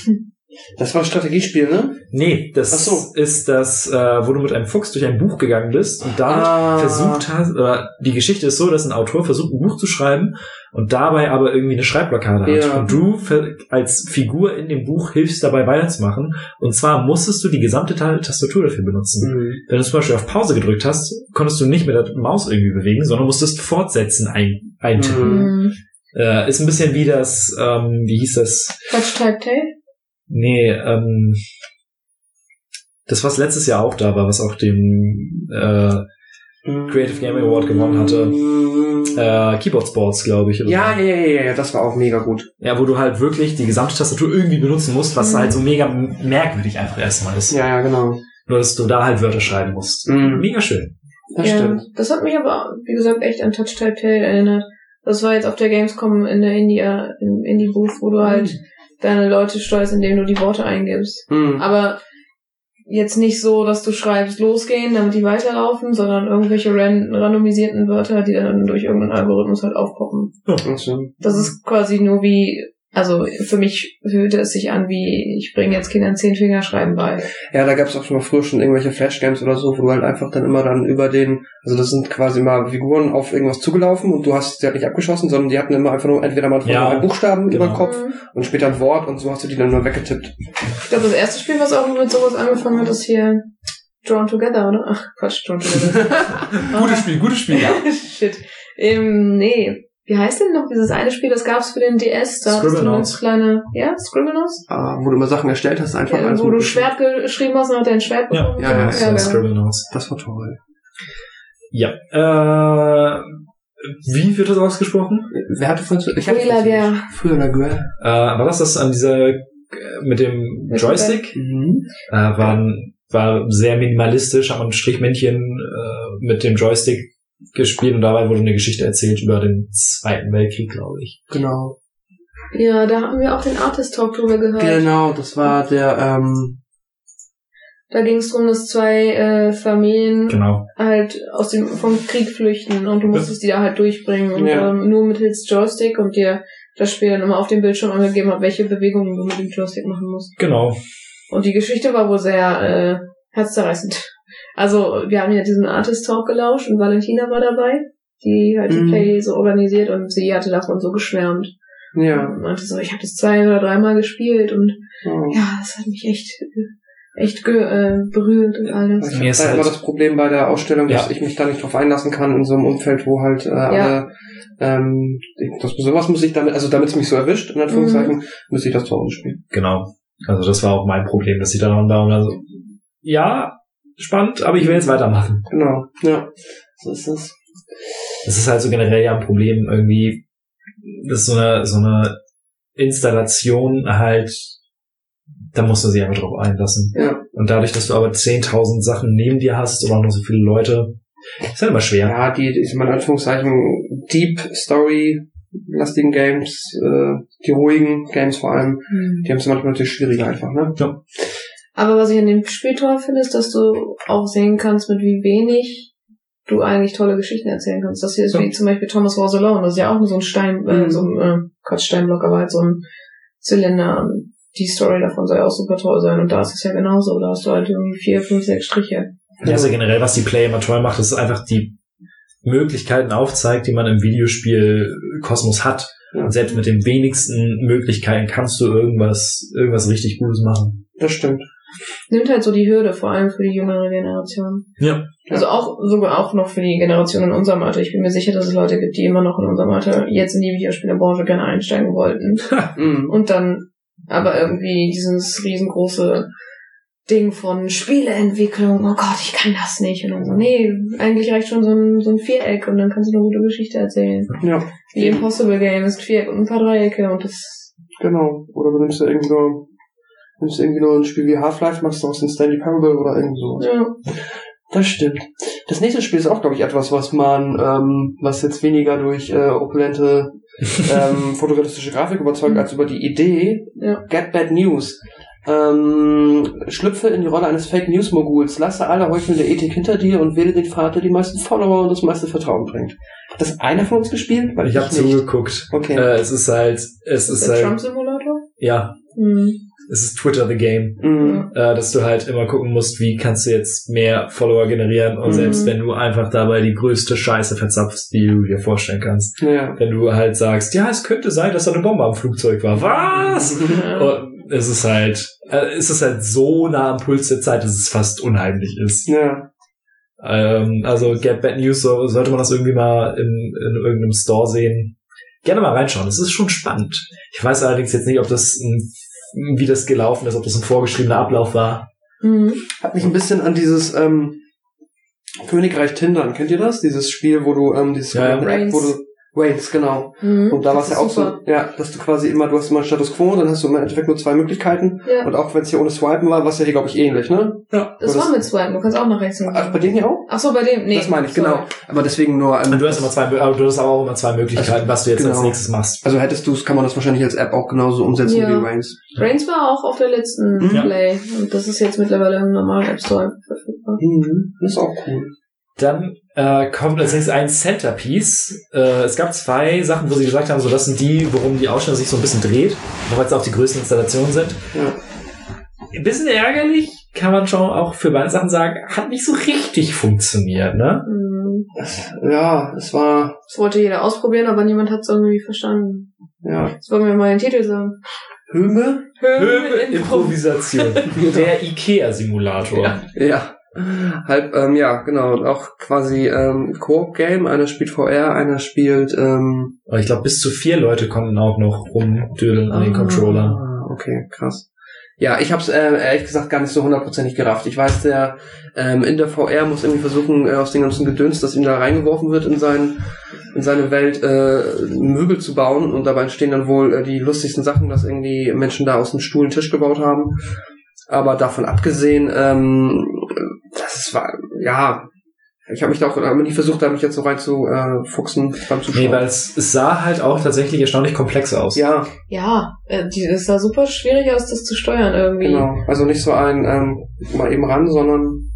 Das war ein Strategiespiel, ne? Nee, das so. ist das, äh, wo du mit einem Fuchs durch ein Buch gegangen bist und damit Ah. versucht hast, oder die Geschichte ist so, dass ein Autor versucht, ein Buch zu schreiben und dabei aber irgendwie eine Schreibblockade hat. Ja. Und du als Figur in dem Buch hilfst dabei weiterzumachen. Und zwar musstest du die gesamte Ta Tastatur dafür benutzen. Mhm. Wenn du zum Beispiel auf Pause gedrückt hast, konntest du nicht mit der Maus irgendwie bewegen, sondern musstest fortsetzen ein, eintippen. Mhm. Äh, ist ein bisschen wie das, ähm, wie hieß das? Touch Type Tape? Nee, ähm, das, was letztes Jahr auch da war, was auch den äh, Creative Gaming Award gewonnen hatte. äh, Keyboard Sports, glaube ich. Ja, so. ja, ja, ja, das war auch mega gut. ja, wo du halt wirklich die gesamte Tastatur irgendwie benutzen musst, was Mhm. halt so mega merkwürdig einfach erstmal ist. Ja, ja, genau. Nur, dass du da halt Wörter schreiben musst. Mhm. Mega schön. Das ja, stimmt. das hat mich aber, wie gesagt, echt an Touch Type Tape erinnert. Das war jetzt auf der Gamescom in der India, im Indie-Booth, wo du halt deine Leute steuerst, indem du die Worte eingibst. Mhm. Aber jetzt nicht so, dass du schreibst, losgehen, damit die weiterlaufen, sondern irgendwelche ran randomisierten Wörter, die dann durch irgendeinen Algorithmus halt aufpoppen. Ach so. Das ist quasi nur wie, also für mich fühlte es sich an wie, ich bringe jetzt Kindern zehn Fingerschreiben bei. Ja, da gab's auch schon mal früher schon irgendwelche Flash-Games oder so, wo du halt einfach dann immer dann über den, also das sind quasi mal Figuren auf irgendwas zugelaufen und du hast sie halt nicht abgeschossen, sondern die hatten immer einfach nur entweder mal Ja, einen Buchstaben genau. über den Kopf Mhm. und später ein Wort und so hast du die dann nur weggetippt. Ich glaube, das erste Spiel, was auch mit sowas angefangen hat, ist hier Drawn Together, oder? Ach, Quatsch, Drawn Together. Gutes Spiel, gutes Spiel. Shit. Ähm, nee. Wie heißt denn noch dieses eine Spiel, das gab's für den DS? Da hattest du eine Scribblenauts. kleine, ja, Scribblenauts? Ah, wo du immer Sachen erstellt hast, einfach Ja, alles wo du. Schwert geschrieben hast und hat er ein Schwert Ja, bekommen. ja, ja, Das ist ja, Scribblenauts. Das war toll. Ja. Äh, wie wird das ausgesprochen? Wer hatte von Ich Früher guerre. Früher la guerre. Äh, war das das an dieser, äh, mit dem Mit Joystick. Mhm. Äh, waren, war sehr minimalistisch, man ein Strichmännchen äh, mit dem Joystick gespielt und dabei wurde eine Geschichte erzählt über den Zweiten Weltkrieg, glaube ich. Genau. Ja, da haben wir auch den Artist Talk drüber gehört. Genau, das war der, ähm, Da ging es darum, dass zwei äh, Familien Genau. halt aus dem vom Krieg flüchten und du musstest die da halt durchbringen und Ja. ähm, nur mittels Joystick und dir das Spiel dann immer auf dem Bildschirm angegeben hat, welche Bewegungen du mit dem Joystick machen musst. Genau. Und die Geschichte war wohl sehr äh, herzzerreißend. Also wir haben ja diesen Artist Talk gelauscht und Valentina war dabei, die halt die Mhm. Play so organisiert und sie hatte davon so geschwärmt. ja. Und meinte so, ich habe das zwei oder dreimal gespielt und Oh. ja, das hat mich echt echt ge äh, berührt und alles. Ich Mir habe ist da halt- immer das Problem bei der Ausstellung, dass Ja. ich mich da nicht drauf einlassen kann in so einem Umfeld, wo halt äh, alle, ähm, das, sowas muss ich damit, also damit es mich so erwischt, in Anführungszeichen, Mhm. müsste ich das zu Hause spielen. Genau. Also das war auch mein Problem, dass ich dann und da und dann so, ja, spannend, aber ich will jetzt weitermachen. Genau, ja, so ist es. Das ist halt so generell ja ein Problem irgendwie, dass so eine, so eine Installation halt, da musst du sich einfach drauf einlassen. Ja, Und dadurch, dass du aber 10.000 Sachen neben dir hast oder auch noch so viele Leute, ist halt immer schwer. ja die, ich in Anführungszeichen, Deep Story lastigen Games, äh, die ruhigen Games vor allem, Hm. die haben es manchmal natürlich schwieriger einfach, ne? Aber was ich an dem Spiel toll finde, ist, dass du auch sehen kannst, mit wie wenig du eigentlich tolle Geschichten erzählen kannst. Das hier ist Ja. wie zum Beispiel Thomas Was Alone. Das ist ja auch nur so ein Stein, äh, Mhm. so ein äh, Gott, Steinblock, aber halt so ein Zylinder. Und Die Story davon soll ja auch super toll sein. Und da ist es ja genauso. Da hast du halt irgendwie vier, fünf, sechs Striche. Ja, also generell, was die Play immer toll macht, ist einfach die Möglichkeiten aufzeigt, die man im Videospiel Kosmos hat. Ja. Und selbst mit den wenigsten Möglichkeiten kannst du irgendwas, irgendwas richtig Gutes machen. Das stimmt. Nimmt halt so die Hürde, vor allem für die jüngere Generation. Ja. Also auch, sogar auch noch für die Generation in unserem Alter. Ich bin mir sicher, dass es Leute gibt, die immer noch in unserem Alter jetzt in die Videospielebranche gerne einsteigen wollten. Mhm. Und dann aber irgendwie dieses riesengroße Ding von Spieleentwicklung, oh Gott, ich kann das nicht. Und dann so, nee, eigentlich reicht schon so ein, so ein Viereck und dann kannst du eine gute Geschichte erzählen. Ja, Wie Impossible Game ist ein Viereck und ein paar Dreiecke und das, genau. Oder du nimmst ja irgendwie nur, nimmst irgendwie nur ein Spiel wie Half-Life, machst daraus den Stanley Parable oder irgend sowas. ja. Das stimmt. Das nächste Spiel ist auch, glaube ich, etwas, was man, ähm, was jetzt weniger durch äh, opulente ähm, fotorealistische Grafik überzeugt, als über die Idee. Ja. Get Bad News. Ähm, schlüpfe in die Rolle eines Fake News Moguls, lasse alle heuchelnde Ethik hinter dir und wähle den Pfad, der die meisten Follower und das meiste Vertrauen bringt. Hat das einer von uns gespielt? Weil Ich habe nicht. zugeguckt. Okay. Äh, es ist halt, es Ist ist der halt, Trump Simulator? ja, Hm. Es ist Twitter the Game. Mhm. äh, dass du halt immer gucken musst, wie kannst du jetzt mehr Follower generieren und Mhm. selbst wenn du einfach dabei die größte Scheiße verzapfst, die du dir vorstellen kannst. Ja. Wenn du halt sagst, ja, es könnte sein, dass da eine Bombe am Flugzeug war. Was? Ja. Und es ist halt, äh, es ist halt so nah am Puls der Zeit, dass es fast unheimlich ist. Ja. Ähm, also Get Bad News, so, sollte man das irgendwie mal in, in irgendeinem Store sehen. Gerne mal reinschauen. Es ist schon spannend. Ich weiß allerdings jetzt nicht, ob das ein, wie das gelaufen ist, ob das ein vorgeschriebener Ablauf war. Mhm. Hat mich ein bisschen an dieses ähm, Königreich Tindern, kennt ihr das? Dieses Spiel, wo du ähm, dieses Ja, ja. Reigns. wo du Reigns, genau. Mhm. Und da war es ja auch super. so, ja, dass du quasi immer, du hast immer einen Status Quo, dann hast du im Endeffekt nur zwei Möglichkeiten. Ja, Und auch wenn es hier ohne Swipen war, war es ja hier, glaube ich, ähnlich, ne? Ja. das war mit Swipen. Du kannst auch nach rechts und Ach, bei denen hier auch? Ach so, bei dem, nee. das meine ich, sorry. genau. Aber deswegen nur, ähm, Du hast immer zwei, aber du hast aber auch immer zwei Möglichkeiten, was du jetzt als Genau. nächstes machst. also hättest du es, kann man das wahrscheinlich als App auch genauso umsetzen Ja. wie Reigns. Reigns war auch auf der letzten Mhm. Ja. Play. Und das ist jetzt mittlerweile im normalen App Store verfügbar. Mhm. Das ist auch cool. Dann äh, kommt als nächstes ein Centerpiece. Äh, es gab zwei Sachen, wo sie gesagt haben, so das sind die, worum die Ausstellung sich so ein bisschen dreht, weil es auch die größten Installationen sind. Ja. Ein bisschen ärgerlich, kann man schon auch für beide Sachen sagen, hat nicht so richtig funktioniert, ne? Mhm. Ja, es war, Das wollte jeder ausprobieren, aber niemand hat es irgendwie verstanden. ja, Jetzt wollen wir mal den Titel sagen. Höme? Höhe Improvisation. Der IKEA-Simulator. Ja. ja. Halb, ähm, ja, genau. Und auch quasi ähm, Koop-Game. Einer spielt VR, einer spielt ähm, Aber ich glaube, bis zu vier Leute konnten auch noch rumdödeln an den Ah. Controllern. Ah, okay, krass. Ja, ich habe es äh, ehrlich gesagt gar nicht so hundertprozentig gerafft. Ich weiß, der ähm, in der VR muss irgendwie versuchen, äh, aus dem ganzen Gedöns, das ihm da reingeworfen wird in sein in seine Welt äh, Möbel zu bauen und dabei entstehen dann wohl äh, die lustigsten Sachen, dass irgendwie Menschen da aus dem Stuhl einen Tisch gebaut haben. Aber davon abgesehen, ähm, war, ja, ich habe mich da auch aber nie versucht, da mich jetzt so rein zu äh, fuchsen beim Zuschauen. Nee, weil es, es sah halt auch tatsächlich erstaunlich komplex aus. ja, Ja, äh, die, es sah super schwierig aus, das zu steuern irgendwie. genau. Also nicht so ein ähm, mal eben ran, sondern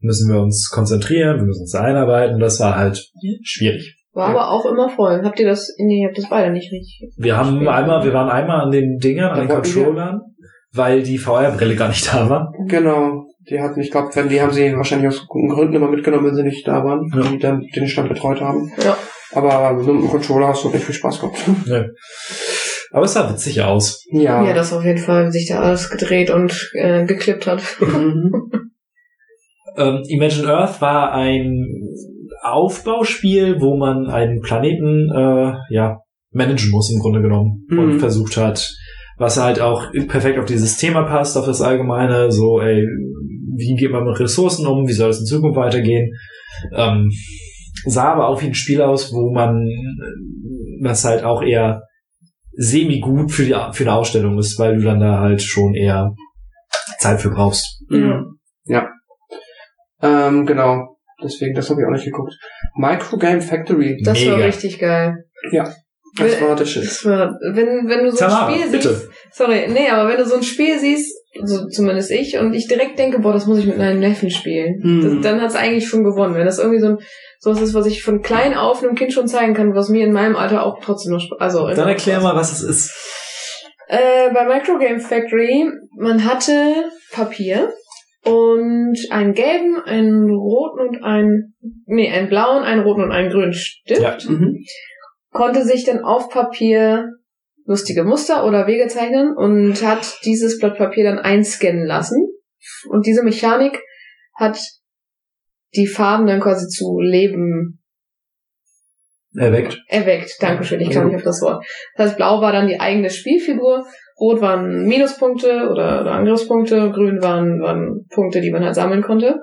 Müssen wir uns konzentrieren, wir müssen uns einarbeiten. Das war halt schwierig. War Ja. aber auch immer voll. Habt ihr das? Nee, ihr habt das beide nicht richtig. Wir haben gespielt. einmal, wir waren einmal an den Dingern, an Da den wir- Controllern, weil die VR-Brille gar nicht da war. genau. Die hatten, ich glaube, wenn die haben sie wahrscheinlich aus guten Gründen immer mitgenommen, wenn sie nicht da waren, Ja. die dann den Stand betreut haben. Ja. Aber mit dem Controller hast du echt viel Spaß gehabt. Nö. Aber es sah witzig aus. Ja. Ja, das auf jeden Fall sich da alles gedreht und äh, geklippt hat. Mhm. Ähm, Imagine Earth war ein Aufbauspiel, wo man einen Planeten äh, ja managen muss im Grunde genommen Mhm. und versucht hat, was halt auch perfekt auf dieses Thema passt, auf das Allgemeine, so ey, wie geht man mit Ressourcen um, wie soll es in Zukunft weitergehen. Ähm, sah aber auch wie ein Spiel aus, wo man was halt auch eher semi gut für die für eine Ausstellung ist, weil du dann da halt schon eher Zeit für brauchst. Mhm. Ja. Ähm, genau. Deswegen, das habe ich auch nicht geguckt. Micro Game Factory. Das war Mega. richtig geil. Das war der Shit. Das war, wenn, wenn du so Tamara, ein Spiel bitte. siehst. Sorry, nee, aber wenn du so ein Spiel siehst, so zumindest ich, und ich direkt denke, boah, das muss ich mit meinem Neffen spielen, Mhm. das, dann hat's eigentlich schon gewonnen. Wenn das irgendwie so ein sowas ist, was ich von klein auf einem Kind schon zeigen kann, was mir in meinem Alter auch trotzdem noch. Also Dann erklär mal, was es ist. Äh, bei Microgame Factory, man hatte Papier und einen gelben, einen roten und einen, nee, einen blauen, einen roten und einen grünen Stift. Ja. Mhm. Konnte sich dann auf Papier lustige Muster oder Wege zeichnen und hat dieses Blatt Papier dann einscannen lassen. Und diese Mechanik hat die Farben dann quasi zu Leben Erweckt. Erweckt, Dankeschön, ich kam Ja. nicht auf das Wort. Das heißt, blau war dann die eigene Spielfigur, rot waren Minuspunkte oder, oder Angriffspunkte, grün waren, waren Punkte, die man halt sammeln konnte.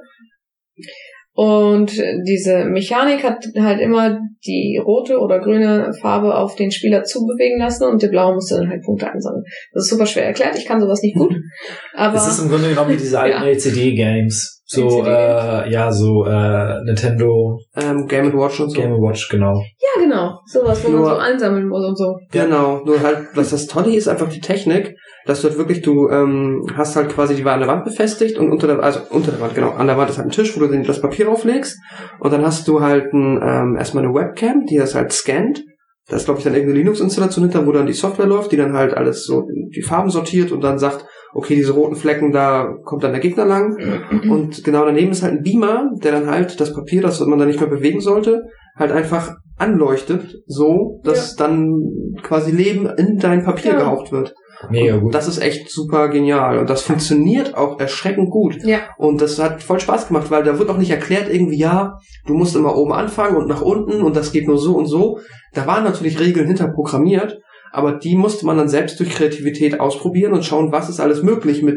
Und diese Mechanik hat halt immer die rote oder grüne Farbe auf den Spieler zubewegen lassen und der blaue musste dann halt Punkte einsammeln. Das ist super schwer erklärt, ich kann sowas nicht gut. Aber Es ist im Grunde genommen wie diese alten Ja. LCD-Games. So, äh, ja, so äh, Nintendo Ähm, Game Watch und so. Game Watch, genau. ja genau, sowas, wo man Nur- so einsammeln muss und so. Genau, nur halt, was das Tolle ist, einfach die Technik, dass du halt wirklich, du ähm, hast halt quasi die war an der Wand befestigt und unter der, also unter der Wand, genau, an der Wand ist halt ein Tisch, wo du das Papier auflegst und dann hast du halt ein, ähm, erstmal eine Webcam, die das halt scannt. Da ist, glaube ich, dann irgendeine Linux-Installation hinter, wo dann die Software läuft, die dann halt alles so die Farben sortiert und dann sagt, okay, diese roten Flecken, da kommt dann der Gegner lang. Und genau daneben ist halt ein Beamer, der dann halt das Papier, das man dann nicht mehr bewegen sollte, halt einfach anleuchtet, so, dass dann quasi Leben in dein Papier Ja. gehaucht wird. Mega und gut. Das ist echt super genial. Und das funktioniert auch erschreckend gut. Ja. Und das hat voll Spaß gemacht, weil da wird auch nicht erklärt irgendwie, ja, du musst immer oben anfangen und nach unten und das geht nur so und so. Da waren natürlich Regeln hinterprogrammiert, aber die musste man dann selbst durch Kreativität ausprobieren und schauen, was ist alles möglich mit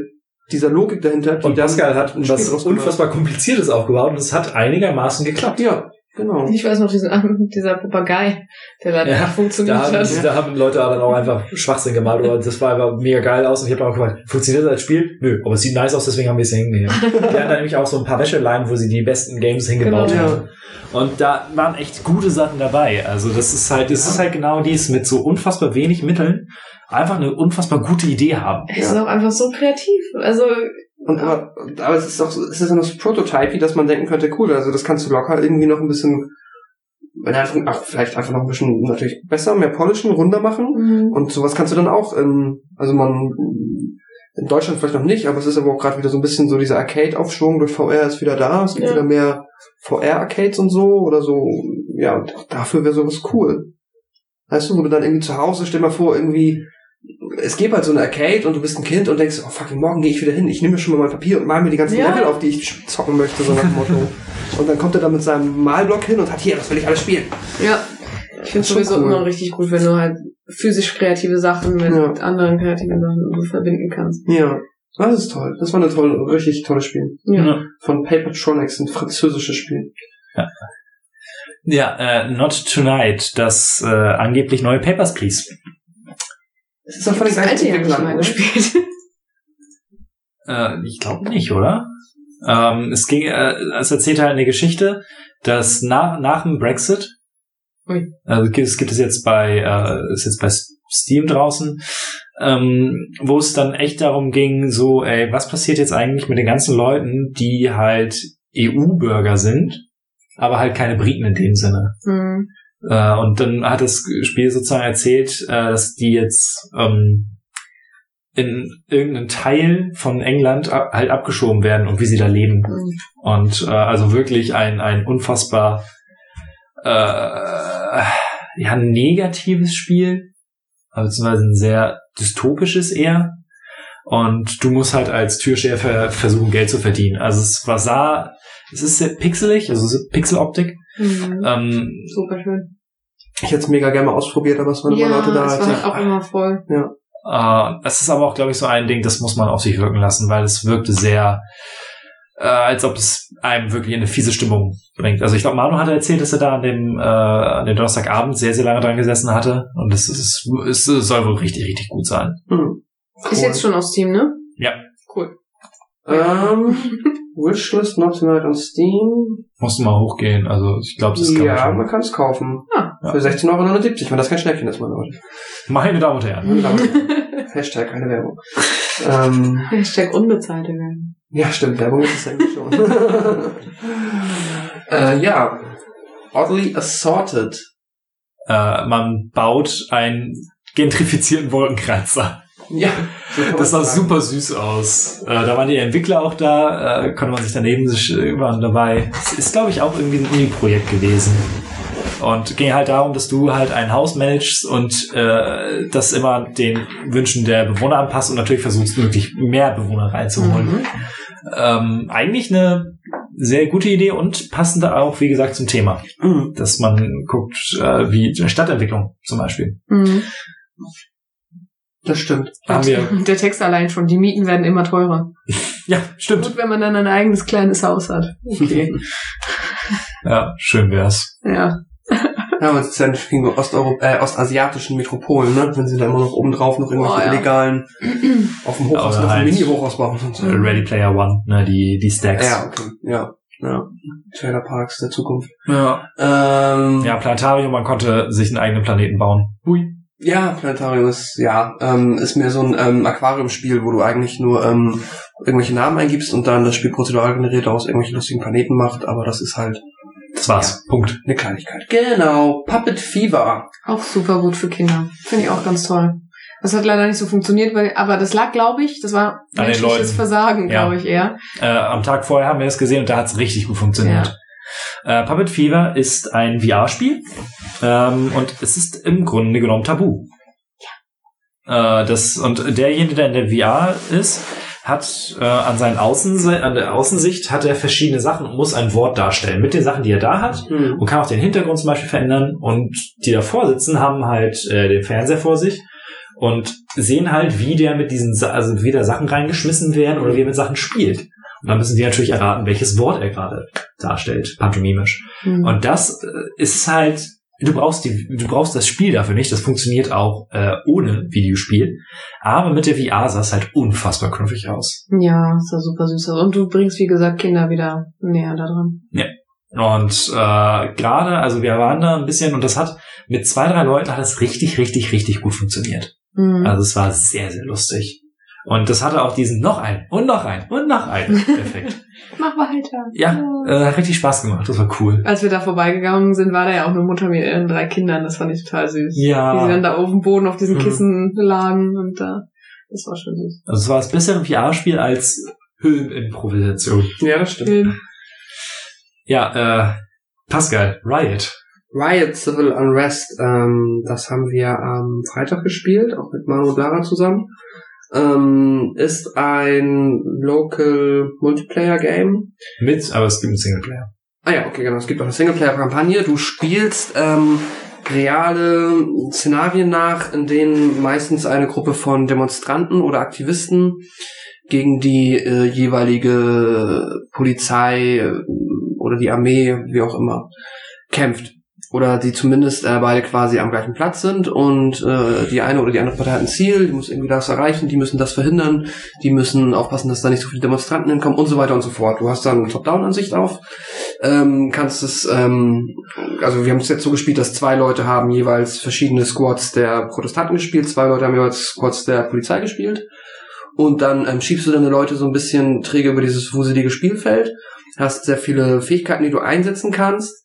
dieser Logik dahinter. die Und Pascal hat was unfassbar kompliziertes aufgebaut und es hat einigermaßen geklappt. Ja, genau. Ich weiß noch, diesen, dieser Papagei, der leider Ja, funktioniert Da haben, hat. da haben Leute dann auch einfach Schwachsinn gemalt oder das war einfach mega geil aus und ich habe auch gefragt, funktioniert das als Spiel? Nö, aber es sieht nice aus, deswegen haben wir es hier hingenommen. Die hatten da nämlich auch so ein paar Wäscheleinen, wo sie die besten Games hingebaut Genau. haben. Und da waren echt gute Sachen dabei. Also das ist halt, das ist halt genau dies mit so unfassbar wenig Mitteln einfach eine unfassbar gute Idee haben. Es ist auch einfach so kreativ. Also, Und aber, aber es ist auch so, es ist ja noch so Prototype, dass man denken könnte, cool, also das kannst du locker irgendwie noch ein bisschen, ja, ach, vielleicht einfach noch ein bisschen natürlich besser, mehr polischen, runder machen. mhm. Und sowas kannst du dann auch, ähm, also man, in Deutschland vielleicht noch nicht, aber es ist aber auch gerade wieder so ein bisschen so dieser Arcade-Aufschwung durch VR ist wieder da. Es gibt Ja. wieder mehr VR-Arcades und so oder so. Ja, und dafür wäre sowas cool. Weißt du, wo du dann irgendwie zu Hause, stell mal vor, irgendwie, es gibt halt so eine Arcade und du bist ein Kind und denkst, oh fucking, morgen gehe ich wieder hin. Ich nehme mir schon mal mein Papier und mal mir die ganzen Ja. Level auf, die ich zocken möchte, so nach dem Motto. und dann kommt er da mit seinem Malblock hin und hat hier, das will ich alles spielen. ja. Ich finde schon sowieso cool. immer richtig gut, wenn du halt physisch kreative Sachen mit Ja. anderen kreativen Sachen verbinden kannst. Ja. Das ist toll. Das war eine tolle, richtig tolles Spiel. Ja. Von Papertronics, ein französisches Spiel. Ja, äh, Not Tonight, das äh, angeblich neue Papers, Please. Das ist doch von den das alte gleichen ja nicht mal Entwicklern, oder? gespielt. Äh, ich glaube nicht, oder? Ähm, es ging, äh, es erzählt halt eine Geschichte, dass nach, nach dem Brexit, Ui. also es gibt- es jetzt bei, äh, ist jetzt bei Steam draußen, ähm, wo es dann echt darum ging, so, ey, was passiert jetzt eigentlich mit den ganzen Leuten, die halt EU-Bürger sind, aber halt keine Briten in dem Sinne. Hm. Äh, und dann hat das Spiel sozusagen erzählt, äh, dass die jetzt ähm, in irgendeinen Teil von England ab, halt abgeschoben werden und wie sie da leben. Hm. Und äh, also wirklich ein, ein unfassbar äh, ja, negatives Spiel, beziehungsweise ein sehr dystopisches eher. Und du musst halt als Türsteher ver versuchen, Geld zu verdienen. Also es war sah, es ist sehr pixelig, also es Pixeloptik. Hm. Ähm, Super schön. Ich hätte es mega gerne mal ausprobiert, aber es waren Ja, immer Leute da. es war ich- halt auch immer voll. Äh, das ist aber auch, glaube ich, so ein Ding, das muss man auf sich wirken lassen, weil es wirkte sehr, äh, als ob es einem wirklich in eine fiese Stimmung bringt. Also ich glaube, Manu hatte erzählt, dass er da an dem, äh, an dem Donnerstagabend sehr, sehr lange dran gesessen hatte. Und es, ist, es soll wohl richtig, richtig gut sein. Hm. Ist Cool. jetzt schon aus Steam, ne? Ja. Cool. Ähm, Wishlist Not Tonight on Steam. Musst du mal hochgehen. Also ich glaube, das kann ja, man man schon. kann es kaufen. Ah. Für 16,79 Euro, wenn das kein Schnäppchen ist, meine Leute. Meine Damen und Herren. Meine Damen und Herren. Hashtag keine Werbung. Ähm, Hashtag unbezahlte Werbung. Ja, stimmt, Werbung ist es eigentlich schon. äh, ja. Oddly Assorted. Äh, man baut einen gentrifizierten Wolkenkratzer. Ja. so Das sah super süß aus. Äh, da waren die Entwickler auch da, äh, konnte man sich daneben sich äh, waren dabei. Es ist, glaube ich, auch irgendwie ein Uni-Projekt gewesen. Und ging halt darum, dass du halt ein Haus managst und äh, das immer den Wünschen der Bewohner anpasst und natürlich versuchst, möglich mehr Bewohner reinzuholen. Mhm. Ähm, eigentlich eine sehr gute Idee und passende auch, wie gesagt, zum Thema. Mhm. Dass man guckt, äh, wie Stadtentwicklung zum Beispiel. Mhm. Das stimmt. Haben wir, Der Text allein schon. Die Mieten werden immer teurer. ja, stimmt. Gut, wenn man dann ein eigenes kleines Haus hat. Okay. Ja, schön wär's. ja. Ja, aber es ist ja nicht gegen Osteuropa äh, ostasiatischen Metropolen, ne? Wenn sie da immer noch obendrauf noch irgendwelche Oh, ja. illegalen auf dem Hochhaus ein halt- Mini-Hochhaus bauen und so. Äh, Ready Player One, ne, die, die Stacks. Ja, okay. Ja. Ja. Trailerparks der Zukunft. Ja. Ähm, Ja, Planetarium, man konnte sich einen eigenen Planeten bauen. Hui. Ja, Planetarium ist, ja, ähm, ist mehr so ein ähm, Aquariumspiel, wo du eigentlich nur ähm, irgendwelche Namen eingibst und dann das Spiel prozedural generiert aus irgendwelchen lustigen Planeten macht, aber das ist halt Das war's. Punkt. eine Kleinigkeit. Genau, Puppet Fever. Auch super gut für Kinder. Finde ich auch ganz toll. Das hat leider nicht so funktioniert, weil, aber das lag, glaube ich, das war den menschliches. Versagen, Ja. glaube ich eher. Äh, am Tag vorher haben wir es gesehen und da hat's richtig gut funktioniert. Äh, Puppet Fever ist ein VR-Spiel ähm, und es ist im Grunde genommen tabu. Äh, das, und derjenige, der in der VR ist, hat äh, an seinen Außense an der Außensicht hat er verschiedene Sachen und muss ein Wort darstellen mit den Sachen, die er da hat Hm. und kann auch den Hintergrund zum Beispiel verändern. Und die davor sitzen, haben halt äh, den Fernseher vor sich und sehen halt, wie der mit diesen, Sa also wie da Sachen reingeschmissen werden oder wie er mit Sachen spielt. Und dann müssen die natürlich erraten, welches Wort er gerade darstellt, pantomimisch. Hm. Und das äh, ist halt, du brauchst die, du brauchst das Spiel dafür nicht. Das funktioniert auch äh, ohne Videospiel. Aber mit der VR sah es halt unfassbar knuffig aus. ja, ist ja super süß. aus. Und du bringst, wie gesagt, Kinder wieder näher da dran. Und äh, gerade, also wir waren da ein bisschen und das hat mit zwei, drei Leuten hat das richtig, richtig, richtig gut funktioniert. Mhm. Also es war sehr, sehr lustig. Und das hatte auch diesen noch ein und noch ein und noch ein Effekt. Mach weiter. Ja, äh, hat richtig Spaß gemacht. Das war cool. Als wir da vorbeigegangen sind, war da ja auch eine Mutter mit ihren drei Kindern. Das fand ich total süß. Wie sie Ja, dann da auf dem Boden auf diesen Mhm. Kissen lagen und da. Das war schon süß. also es war das bessere VR-Spiel als Höhlenimprovisation. Ja, das stimmt. Ja, äh, Pascal, Riot. Riot Civil Unrest, ähm, das haben wir am Freitag gespielt, auch mit Manu und Lara zusammen. Ähm, ist ein Local Multiplayer Game. Mit, aber es gibt einen Singleplayer. Ah ja, okay, genau. Es gibt auch eine Singleplayer-Kampagne. Du spielst ähm, reale Szenarien nach, in denen meistens eine Gruppe von Demonstranten oder Aktivisten gegen die äh, jeweilige Polizei äh, oder die Armee, wie auch immer, kämpft. Oder die zumindest äh, beide quasi am gleichen Platz sind und äh, die eine oder die andere Partei hat ein Ziel, die muss irgendwie das erreichen, die müssen das verhindern, die müssen aufpassen, dass da nicht so viele Demonstranten hinkommen und so weiter und so fort. Du hast dann eine Top-Down-Ansicht auf, ähm, kannst es, ähm, also wir haben es jetzt so gespielt, dass zwei Leute haben jeweils verschiedene Squads der Protestanten gespielt, zwei Leute haben jeweils Squads der Polizei gespielt. Und dann ähm, schiebst du deine Leute so ein bisschen träge über dieses wuselige Spielfeld, hast sehr viele Fähigkeiten, die du einsetzen kannst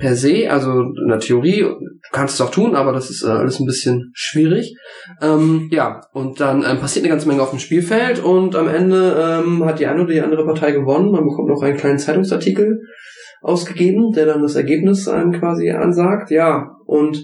per se, also in der Theorie, du kannst es auch tun, aber das ist äh, alles ein bisschen schwierig. Ähm, ja, und dann ähm, passiert eine ganze Menge auf dem Spielfeld und am Ende ähm, hat die eine oder die andere Partei gewonnen. Man bekommt noch einen kleinen Zeitungsartikel ausgegeben, der dann das Ergebnis einem quasi ansagt. Ja, und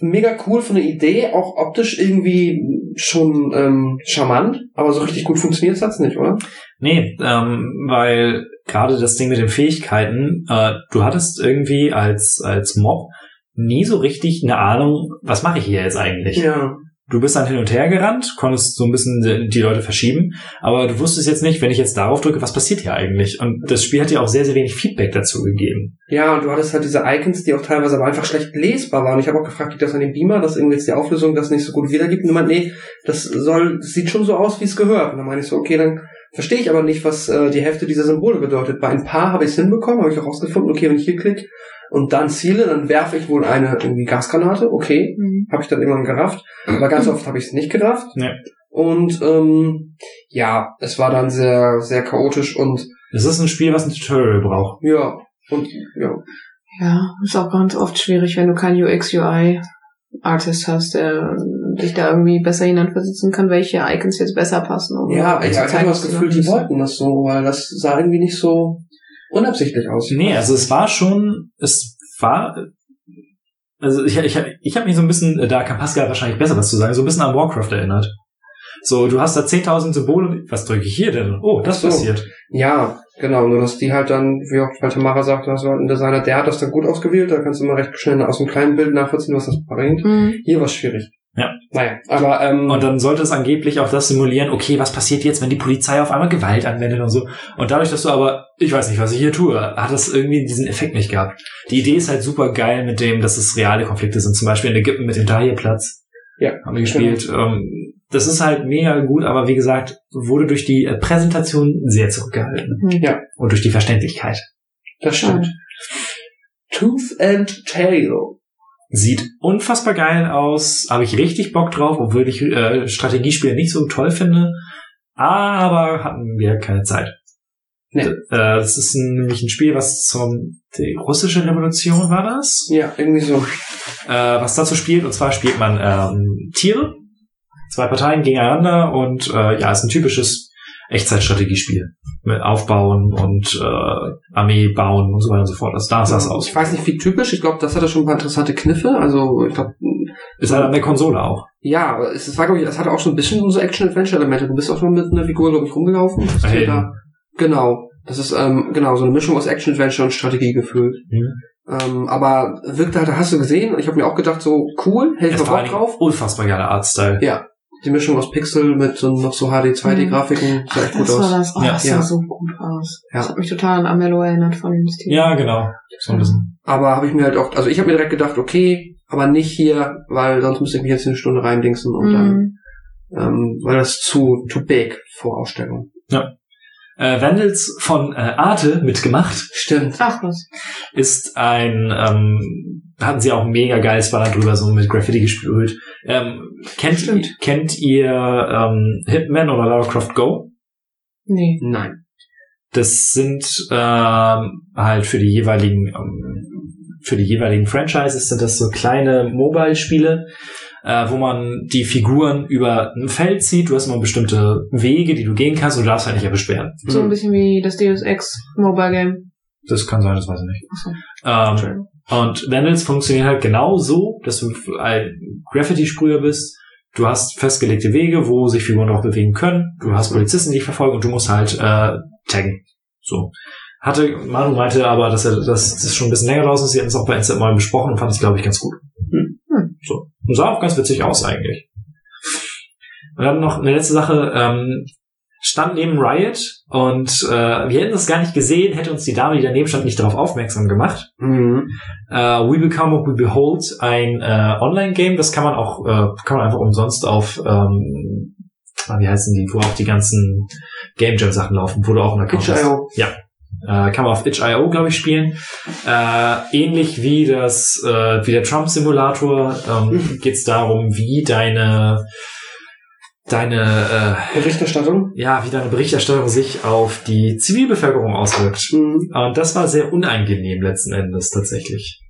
mega cool von der Idee, auch optisch irgendwie schon ähm, charmant, aber so richtig gut funktioniert hat's nicht, oder? Nee, ähm, weil gerade das Ding mit den Fähigkeiten, äh, du hattest irgendwie als, als Mob nie so richtig eine Ahnung, was mache ich hier jetzt eigentlich? Ja. Du bist dann hin und her gerannt, konntest so ein bisschen die Leute verschieben, aber du wusstest jetzt nicht, wenn ich jetzt darauf drücke, was passiert hier eigentlich? Und das Spiel hat dir auch sehr, sehr wenig Feedback dazu gegeben. Ja, und du hattest halt diese Icons, die auch teilweise aber einfach schlecht lesbar waren. Ich habe auch gefragt, liegt das an dem Beamer, dass irgendwie jetzt die Auflösung das nicht so gut wiedergibt? Und du meint, nee, das soll, das sieht schon so aus, wie es gehört. Und dann meine ich so, okay, dann verstehe ich aber nicht, was äh, die Hälfte dieser Symbole bedeutet. Bei ein paar habe ich es hinbekommen, habe ich auch rausgefunden, okay, wenn ich hier klicke und dann ziele, dann werfe ich wohl eine irgendwie Gasgranate, okay, Mhm. habe ich dann irgendwann gerafft. Aber ganz oft habe ich es nicht gerafft. Ja. Und ähm, ja, es war dann sehr, sehr chaotisch und Es ist ein Spiel, was ein Tutorial braucht. ja, und ja. Ja, ist auch ganz oft schwierig, wenn du keinen UX-UI-Artist hast, der dich da irgendwie besser hineinversetzen kann, welche Icons jetzt besser passen. Um Ja, ich habe das Gefühl, die wollten das so, weil das sah irgendwie nicht so unabsichtlich aus. Nee, also es war schon, es war, also ich, ich, ich habe mich so ein bisschen, da kann Pascal wahrscheinlich besser was zu sagen, so ein bisschen an Warcraft erinnert. So, du hast da 10.000 Symbole, was drücke ich hier denn? Oh, das so. passiert. Ja, genau, nur dass die halt dann, wie auch weil Tamara sagt, das war ein Designer, der hat das dann gut ausgewählt, da kannst du mal recht schnell aus einem kleinen Bild nachvollziehen, was das bringt. Mhm. Hier war es schwierig. Ja. Naja, aber ähm, Und dann sollte es angeblich auch das simulieren, okay, was passiert jetzt, wenn die Polizei auf einmal Gewalt anwendet und so. Und dadurch, dass du aber, ich weiß nicht, was ich hier tue, hat das irgendwie diesen Effekt nicht gehabt. Die Idee ist halt super geil mit dem, dass es reale Konflikte sind, zum Beispiel in Ägypten mit dem Tahrirplatz. Ja, Haben wir gespielt. Ähm, das ist halt mega gut, aber wie gesagt, wurde durch die äh, Präsentation sehr zurückgehalten. Mhm. Ja. Und durch die Verständlichkeit. das stimmt. Tooth and Tail. Sieht unfassbar geil aus, habe ich richtig Bock drauf, obwohl ich äh, Strategiespiele nicht so toll finde. Aber hatten wir keine Zeit. Nee. Äh, das ist nämlich ein Spiel, was zum die russische Revolution war das, Ja, irgendwie so. äh, was dazu spielt. Und zwar spielt man ähm, Tiere, zwei Parteien gegeneinander und äh, ja, ist ein typisches Echtzeitstrategiespiel mit Aufbauen und äh, Armee bauen und so weiter und so fort. Also da sah es aus. Ich weiß nicht, wie typisch. Ich glaube, das hatte schon ein paar interessante Kniffe. Also, ich glaube, Ist halt an der Konsole auch. ja, es war, glaube ich, es hatte auch so ein bisschen so Action-Adventure-Elemente. Du bist auch schon mit einer Figur, glaube ich, rumgelaufen. Das Hey. da, genau. Das ist, ähm, genau, so eine Mischung aus Action-Adventure und Strategie gefühlt. Mhm. Ähm, aber wirkte halt, hast du gesehen? Ich habe mir auch gedacht, so cool, mal war Bock drauf. unfassbar geiler Artstyle. Ja. Die Mischung aus Pixel mit so noch so HD 2D-Grafiken sah echt gut Das war aus. das. Oh, Ja. das sah Ja. so gut aus. Ja. Das hat mich total an Amello erinnert von dem Stil. Ja, genau. So ein bisschen. Aber habe ich mir halt auch, also ich habe mir direkt gedacht, okay, aber nicht hier, weil sonst müsste ich mich jetzt eine Stunde reindingsen und dann, Mhm. ähm, weil das zu, too big vor Ausstellung. Äh, Vandals von äh, Arte mitgemacht Stimmt. Ach was. ist ein, ähm, hatten sie auch mega geiles Banner drüber, so mit Graffiti gespült. Ähm, kennt, Stimmt. kennt ihr ähm, Hitman oder Lara Croft Go? Nee. Nein. Das sind ähm, halt für die jeweiligen ähm, für die jeweiligen Franchises sind das so kleine Mobile-Spiele, äh, wo man die Figuren über ein Feld zieht. Du hast immer bestimmte Wege, die du gehen kannst und du darfst halt nicht erwischt werden. So ein bisschen wie das Deus Ex Mobile Game. Das kann sein, das weiß ich nicht. Achso. Ähm, Entschuldigung. Und Vandals funktioniert halt genau so, dass du ein Graffiti-Sprüher bist. Du hast festgelegte Wege, wo sich Figuren drauf bewegen können. Du hast Polizisten, die dich verfolgen und du musst halt äh, taggen. So. Hatte, Manu meinte aber, dass er dass das schon ein bisschen länger draußen ist. Sie hatten es auch bei Instant mal besprochen und fand es, glaube ich, ganz gut. Hm. So. Und sah auch ganz witzig aus eigentlich. Und dann noch eine letzte Sache. Ähm, stand neben Riot und äh, wir hätten es gar nicht gesehen, hätte uns die Dame, die daneben stand, nicht darauf aufmerksam gemacht. Mhm. Äh, We Become What We Behold, ein äh, Online-Game, das kann man auch, äh, kann man einfach umsonst auf, ähm, ah, wie heißen die, wo auch die ganzen Game Jam Sachen laufen, wo du auch einen Account hast. Itch.io. Äh, kann man auf itch.io, glaube ich, spielen. Äh, ähnlich wie das, äh, wie der Trump-Simulator ähm, geht es darum, wie deine deine Berichterstattung. äh, ja, wie deine Berichterstattung sich auf die Zivilbevölkerung auswirkt. Mhm. Und das war sehr unangenehm letzten Endes tatsächlich.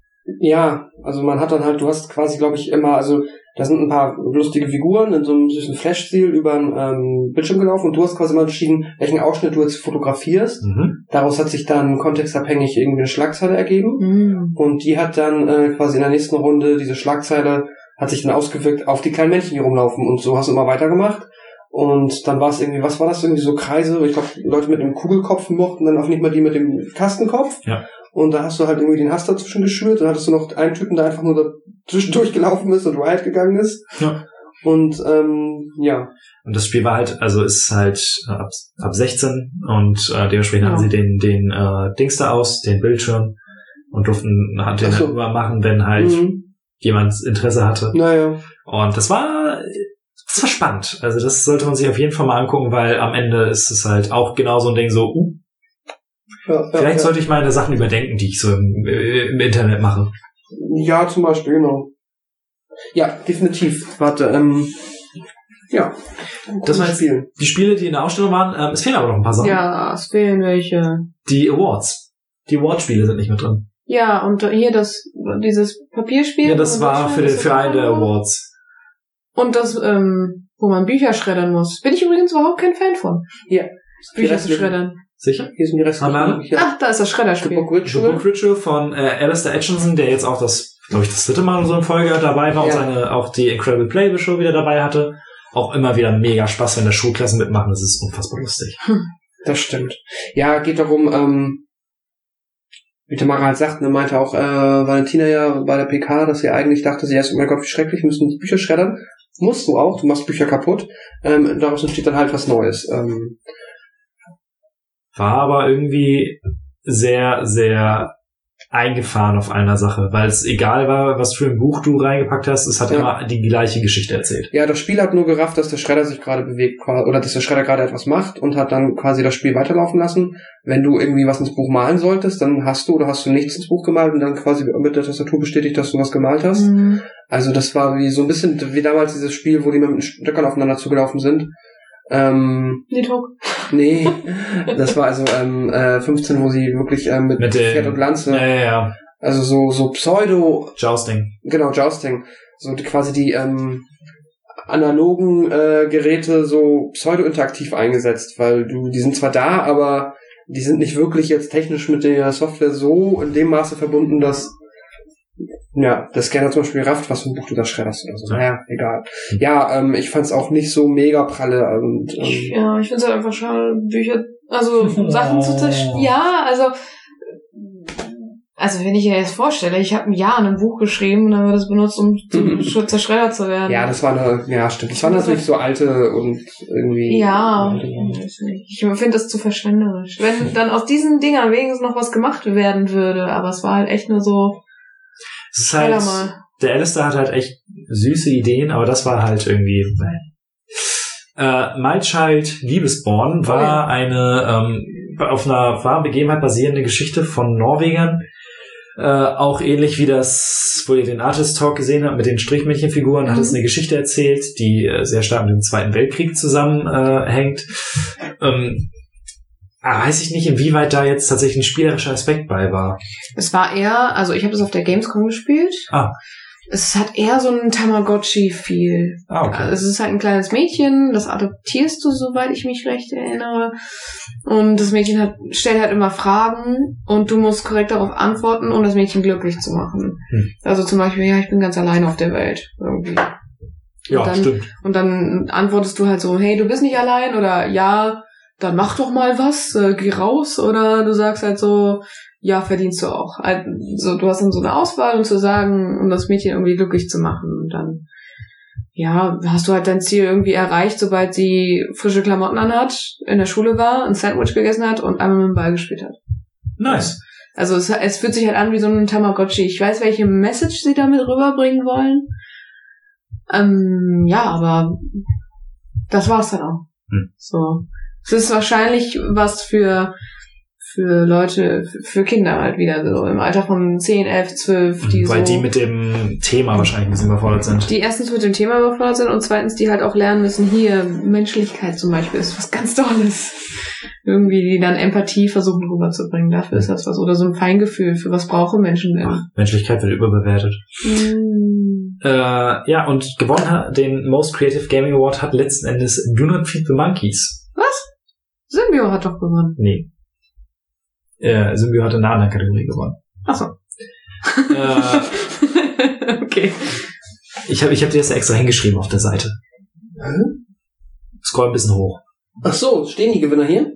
Ja, also man hat dann halt, du hast quasi, glaube ich, immer, also da sind ein paar lustige Figuren in so einem süßen Flash-Stil über den ähm, Bildschirm gelaufen und du hast quasi mal entschieden, welchen Ausschnitt du jetzt fotografierst. Mhm. Daraus hat sich dann kontextabhängig irgendwie eine Schlagzeile ergeben Mhm. und die hat dann äh, quasi in der nächsten Runde, diese Schlagzeile hat sich dann ausgewirkt auf die kleinen Männchen, die rumlaufen und so hast du immer weitergemacht. Und dann war es irgendwie, was war das irgendwie so Kreise? Ich glaube, Leute mit einem Kugelkopf mochten dann auch nicht mal die mit dem Kastenkopf. Ja. Und da hast du halt irgendwie den Hass dazwischen geschürt. Dann hattest du noch einen Typen, der einfach nur da zwischendurch gelaufen ist und Riot gegangen ist. Ja. Und ähm, ja. Und das Spiel war halt, also ist halt äh, ab, ab 16 und äh, dementsprechend Ja. hatten sie den, den äh, Dings da aus, den Bildschirm und durften halt den so. halt machen, wenn halt Mhm. Jemand Interesse hatte. Naja. Und das war, das war spannend. Also das sollte man sich auf jeden Fall mal angucken, weil am Ende ist es halt auch genau so ein Ding so, uh, Ja, ja, vielleicht ja. sollte ich meine Sachen überdenken, die ich so im, im Internet mache. ja, zum Beispiel, genau. Ja, definitiv. Warte, ähm, ja. Das war jetzt-. Die Spiele, die in der Ausstellung waren, ähm, es fehlen aber noch ein paar Sachen. Ja, es fehlen welche. Die Awards. Die Award-Spiele sind nicht mit drin. Ja, und hier das, dieses Papierspiel. Ja, das und war für, den, für einen der. Awards. Und das, ähm, wo man Bücher schreddern muss. Bin ich übrigens überhaupt kein Fan von. Hier. Bücher zu schreddern. Sicher? Hier sind die? Ja. Ach, da ist das The Schredderspiel. Book The Ritual. Book Ritual von äh, Alistair Atchinson, der jetzt auch das, glaube ich, das dritte Mal in so einer Folge dabei war und Ja. seine, auch die Incredible Playable Show wieder dabei hatte. Auch immer wieder mega Spaß, wenn da Schulklassen mitmachen. Das ist unfassbar lustig. Das stimmt. Ja, geht darum, ähm, wie der Mara halt sagt, ne, meinte auch äh, Valentina ja bei der PK, dass sie eigentlich dachte, sie erst, oh mein Gott, wie schrecklich, müssen die Bücher schreddern. Musst du auch, du machst Bücher kaputt. Ähm, daraus entsteht dann halt was Neues. Ähm, War aber irgendwie sehr, sehr eingefahren auf einer Sache, weil es egal war, was für ein Buch du reingepackt hast, es hat Ja. immer die gleiche Geschichte erzählt. ja, das Spiel hat nur gerafft, dass der Schredder sich gerade bewegt, oder dass der Schredder gerade etwas macht und hat dann quasi das Spiel weiterlaufen lassen. Wenn du irgendwie was ins Buch malen solltest, dann hast du oder hast du nichts ins Buch gemalt und dann quasi mit der Tastatur bestätigt, dass du was gemalt hast. Mhm. Also das war wie so ein bisschen wie damals dieses Spiel, wo die mit den Stöckern aufeinander zugelaufen sind. Ähm, Druck. nee, das war also ähm, äh, 15, wo sie wirklich ähm, mit, Mit Pferd und Lanze, Ja, ja, ja. also so so Pseudo, Jousting. genau Jousting, so die, quasi die ähm, analogen äh, Geräte so pseudo interaktiv eingesetzt, weil du die sind zwar da, aber die sind nicht wirklich jetzt technisch mit der Software so in dem Maße verbunden, dass ja, der Scanner zum Beispiel rafft, was für ein Buch du da schredderst oder so. Ja. Naja, egal. Ja, ähm, ich fand's auch nicht so mega pralle und Ich, ähm, ja, ich finde es halt einfach schade, Bücher, also Sachen zu zerstören. Ja, also, also wenn ich mir jetzt vorstelle, ich habe ein Jahr an einem Buch geschrieben und dann wird es benutzt, um zu, sch- zerschreddert zu werden. ja, das war eine, ja, stimmt. Das waren natürlich so alte und irgendwie. Ja, ich finde das zu verschwenderisch. Wenn dann aus diesen Dingern wenigstens noch was gemacht werden würde, aber es war halt echt nur so, Es ist halt, mal. der Alistair hat halt echt süße Ideen, aber das war halt irgendwie. Äh, My Child Liebesborn war eine ähm, auf einer wahren Begebenheit basierende Geschichte von Norwegern. Äh, auch ähnlich wie das, wo ihr den Artist Talk gesehen habt mit den Strichmännchenfiguren, hat Mhm. es eine Geschichte erzählt, die äh, sehr stark mit dem Zweiten Weltkrieg zusammenhängt. Äh, ähm, ah, weiß ich nicht, inwieweit da jetzt tatsächlich ein spielerischer Aspekt bei war. Es war eher, also ich habe das auf der Gamescom gespielt. Ah. Es hat eher so ein Tamagotchi-Feel. Ah, okay. Also es ist halt ein kleines Mädchen, das adoptierst du, soweit ich mich recht erinnere. Und das Mädchen hat, stellt halt immer Fragen und du musst korrekt darauf antworten, um das Mädchen glücklich zu machen. Hm. Also zum Beispiel, ja, ich bin ganz alleine auf der Welt. Irgendwie. ja, und dann- stimmt. Und dann antwortest du halt so, hey, du bist nicht allein oder ja, dann mach doch mal was, äh, geh raus oder du sagst halt so, ja, verdienst du auch. Also du hast dann so eine Auswahl, um zu sagen, um das Mädchen irgendwie glücklich zu machen. Und dann ja, hast du halt dein Ziel irgendwie erreicht, sobald sie frische Klamotten anhat, in der Schule war, ein Sandwich gegessen hat und einmal mit dem Ball gespielt hat. Nice. Also es, es fühlt sich halt an wie so ein Tamagotchi. Ich weiß, welche Message sie damit rüberbringen wollen. Ähm, ja, aber das war's dann auch. Hm. So. Es ist wahrscheinlich was für für Leute, für- Kinder halt wieder so im Alter von 10, 11, 12, die Weil so die mit dem Thema wahrscheinlich ein bisschen überfordert sind. die erstens mit dem Thema überfordert sind und zweitens die halt auch lernen müssen, hier Menschlichkeit zum Beispiel ist was ganz Tolles. Irgendwie die dann Empathie versuchen rüberzubringen. Dafür ist das was. Oder so ein Feingefühl für was brauchen Menschen denn. Ach, Menschlichkeit wird überbewertet. Mm. Äh, ja, und gewonnen hat den Most Creative Gaming Award hat letzten Endes Do Not Feed the Monkeys. Symbio hat doch gewonnen. Nee. Äh, Symbio hat in einer anderen Kategorie gewonnen. Achso. Äh, okay. ich habe ich hab dir das ja extra hingeschrieben auf der Seite. Hm? Scroll ein bisschen hoch. Ach so, stehen die Gewinner hier?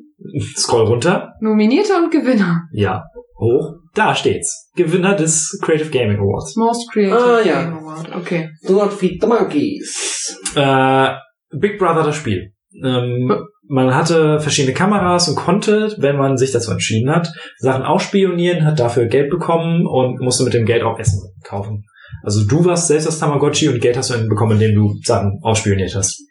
Scroll runter. Nominierte und Gewinner. Ja. Hoch. Da steht's. Gewinner des Creative Gaming Awards. Most Creative Ah, ja. Game Award. Okay. Do not feed the monkeys. Äh, Big Brother das Spiel. Ähm, man hatte verschiedene Kameras und konnte, wenn man sich dazu entschieden hat, Sachen ausspionieren, hat dafür Geld bekommen und musste mit dem Geld auch Essen kaufen. Also du warst selbst das Tamagotchi und Geld hast du bekommen, indem du Sachen ausspioniert hast.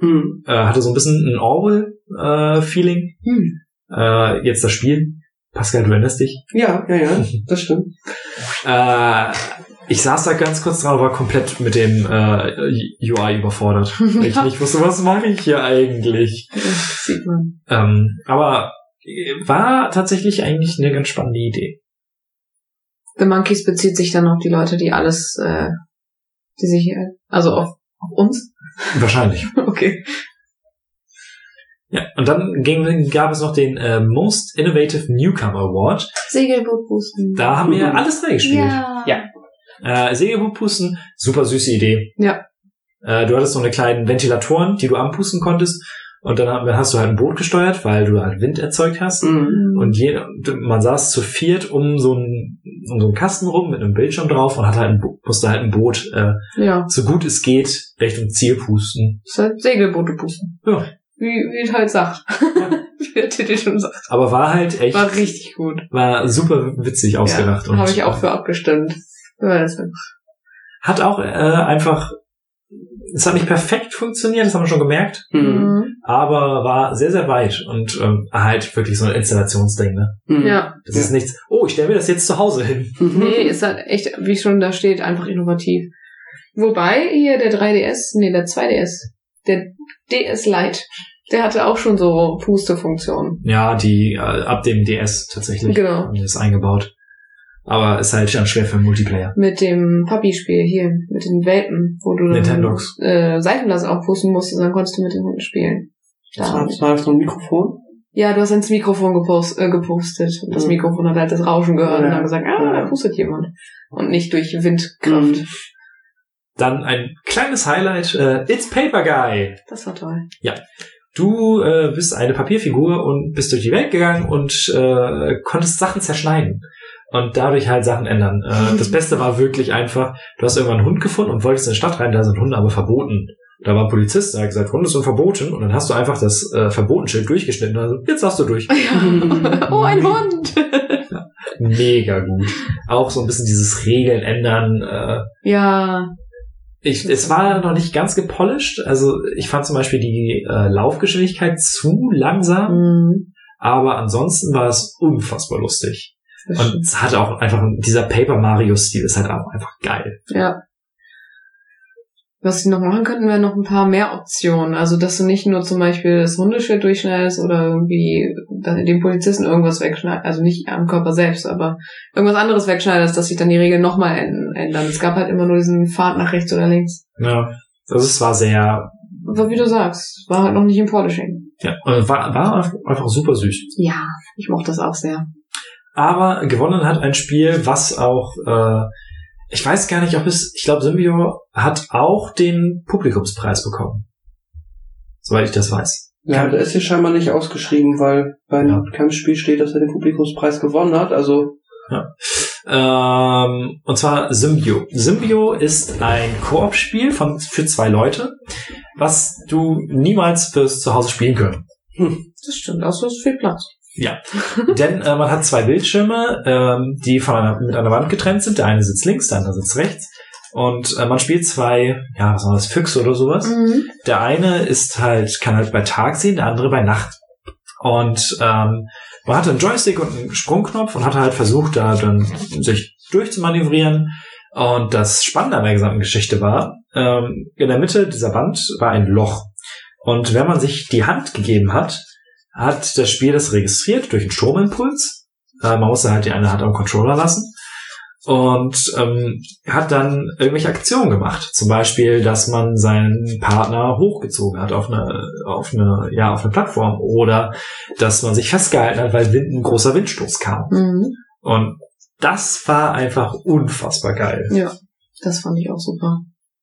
Hm. Äh, hatte so ein bisschen ein Orwell-Feeling. Hm. Äh, jetzt das Spiel. Pascal, du erinnerst dich? Ja, ja, ja, das stimmt. Äh, ich saß da ganz kurz dran und war komplett mit dem äh, UI überfordert. Weil ich nicht wusste, was mache ich hier eigentlich? Das sieht man. Ähm, aber äh, war tatsächlich eigentlich eine ganz spannende Idee. The Monkeys bezieht sich dann auf die Leute, die alles, äh, die sich, äh, also auf, auf uns. Wahrscheinlich. Okay. Ja, und dann ging, gab es noch den äh, Most Innovative Newcomer Award. Segelbootpusten. Da haben wir alles drei gespielt. Ja. Ja. Äh, Segelbootpusten, super süße Idee. Ja. Äh, du hattest so eine kleinen Ventilatoren, die du anpusten konntest. Und dann hast du halt ein Boot gesteuert, weil du halt Wind erzeugt hast. Mhm. Und je, man saß zu viert um so einen, um so einen Kasten rum mit einem Bildschirm drauf und hat halt ein, musste halt ein Boot, äh, ja. so gut es geht, Richtung Ziel pusten. Das ist halt Segelboote pusten. Ja. Wie, wie es halt sagt. wie der Titel schon sagt. Aber war halt echt, War war, richtig gut. super witzig ausgedacht. Ja, Habe ich auch für abgestimmt. Hat auch äh, einfach, es hat nicht perfekt funktioniert, das haben wir schon gemerkt, Mhm. Mhm. aber war sehr, sehr weit und ähm, halt wirklich so ein Installationsding. Ne? Mhm. Ja. Das ist nichts, oh, ich stelle mir das jetzt zu Hause hin. Mhm. Nee, ist halt echt, wie schon da steht, einfach innovativ. Wobei hier der 3DS, nee, der 2DS, der DS Lite, der hatte auch schon so Pustefunktionen. Ja, die äh, ab dem DS tatsächlich Genau. haben die das eingebaut. Aber ist halt schon schwer für Multiplayer. Mit dem Papi-Spiel hier, mit den Welpen, wo du dann, Nintendogs. äh, Seifenblasen aufpusten musstest und dann konntest du mit den Hunden spielen. Das Da. war, das war das noch ein Mikrofon? Ja, du hast ins Mikrofon gepost, äh, gepostet. Und das Mhm. Mikrofon hat halt das Rauschen gehört und Ja. dann gesagt, ah, Ja. da pustet jemand. Und nicht durch Windkraft. Mhm. Dann ein kleines Highlight, äh, It's Paper Guy. Das war toll. Du äh, bist eine Papierfigur und bist durch die Welt gegangen und äh, konntest Sachen zerschneiden. Und dadurch halt Sachen ändern. Äh, das Beste war wirklich einfach, du hast irgendwann einen Hund gefunden und wolltest in die Stadt rein, da sind Hunde aber verboten. Da war ein Polizist, der hat gesagt, Hunde sind verboten. Und dann hast du einfach das äh, Verbotenschild durchgeschnitten. Also, jetzt darfst du durch. Ja. oh, ein Hund! Mega gut. Auch so ein bisschen dieses Regeln ändern. Äh, ja, ich, es war noch nicht ganz gepolished. Also ich fand zum Beispiel die äh, Laufgeschwindigkeit zu langsam. Mhm. Aber ansonsten war es unfassbar lustig. Und es hatte auch einfach, dieser Paper Mario-Stil ist halt auch einfach geil. Ja. Was sie noch machen könnten, wären noch ein paar mehr Optionen. Also, dass du nicht nur zum Beispiel das Hundeschild durchschneidest oder irgendwie dem Polizisten irgendwas wegschneidest. Also nicht am Körper selbst, aber irgendwas anderes wegschneidest, dass sich dann die Regeln nochmal ändern. Es gab halt immer nur diesen Pfad nach rechts oder links. Ja. Also es war sehr, Aber wie du sagst, war halt noch nicht im Polishing. ja, äh, war, war einfach super süß. Ja, ich mochte das auch sehr. Aber gewonnen hat ein Spiel, was auch, äh, ich weiß gar nicht, ob es, ich glaube, Symbio hat auch den Publikumspreis bekommen. Soweit ich das weiß. Ja, der ist hier scheinbar nicht ausgeschrieben, weil bei Ja. keinem Spiel steht, dass er den Publikumspreis gewonnen hat. Also Ähm, und zwar Symbio. Symbio ist ein Koop-Spiel von für zwei Leute, was du niemals fürs Zuhause spielen können. Das stimmt, außer es ist viel Platz. Ja, denn äh, man hat zwei Bildschirme, ähm, die von einer, mit einer Wand getrennt sind. Der eine sitzt links, der andere sitzt rechts. Und äh, man spielt zwei, ja, was war das, Füchse oder sowas. Mhm. Der eine ist halt, kann halt bei Tag sehen, der andere bei Nacht. Und ähm, man hatte einen Joystick und einen Sprungknopf und hatte halt versucht, da dann sich durchzumanövrieren. Und das Spannende an der gesamten Geschichte war, ähm, in der Mitte dieser Wand war ein Loch. Und wenn man sich die Hand gegeben hat, hat das Spiel das registriert durch einen Stromimpuls. Äh, man musste halt die eine Hand am Controller lassen. Und ähm, hat dann irgendwelche Aktionen gemacht. Zum Beispiel, dass man seinen Partner hochgezogen hat auf eine, auf eine, ja, auf eine Plattform. Oder dass man sich festgehalten hat, weil Wind, ein großer Windstoß kam. Mhm. Und das war einfach unfassbar geil. Ja, das fand ich auch super.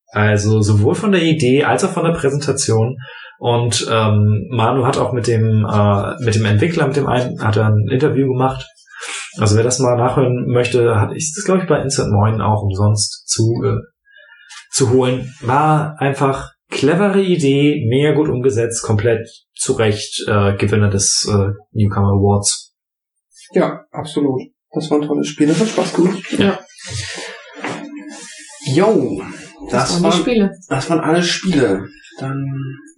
Also sowohl von der Idee als auch von der Präsentation. Und ähm, Manu hat auch mit dem äh, mit dem Entwickler, mit dem einen, hat er ein Interview gemacht. Also wer das mal nachhören möchte, hat ich das glaube ich bei Instant Moin auch umsonst zu äh, zu holen. War einfach clevere Idee, mega gut umgesetzt, komplett zu Recht äh, Gewinner des äh, Newcomer Awards. Ja, absolut. Das war ein tolles Spiel. Das hat Spaß gemacht. Ja. Jo, Das, das, waren die waren, Spiele. das waren alle Spiele. Dann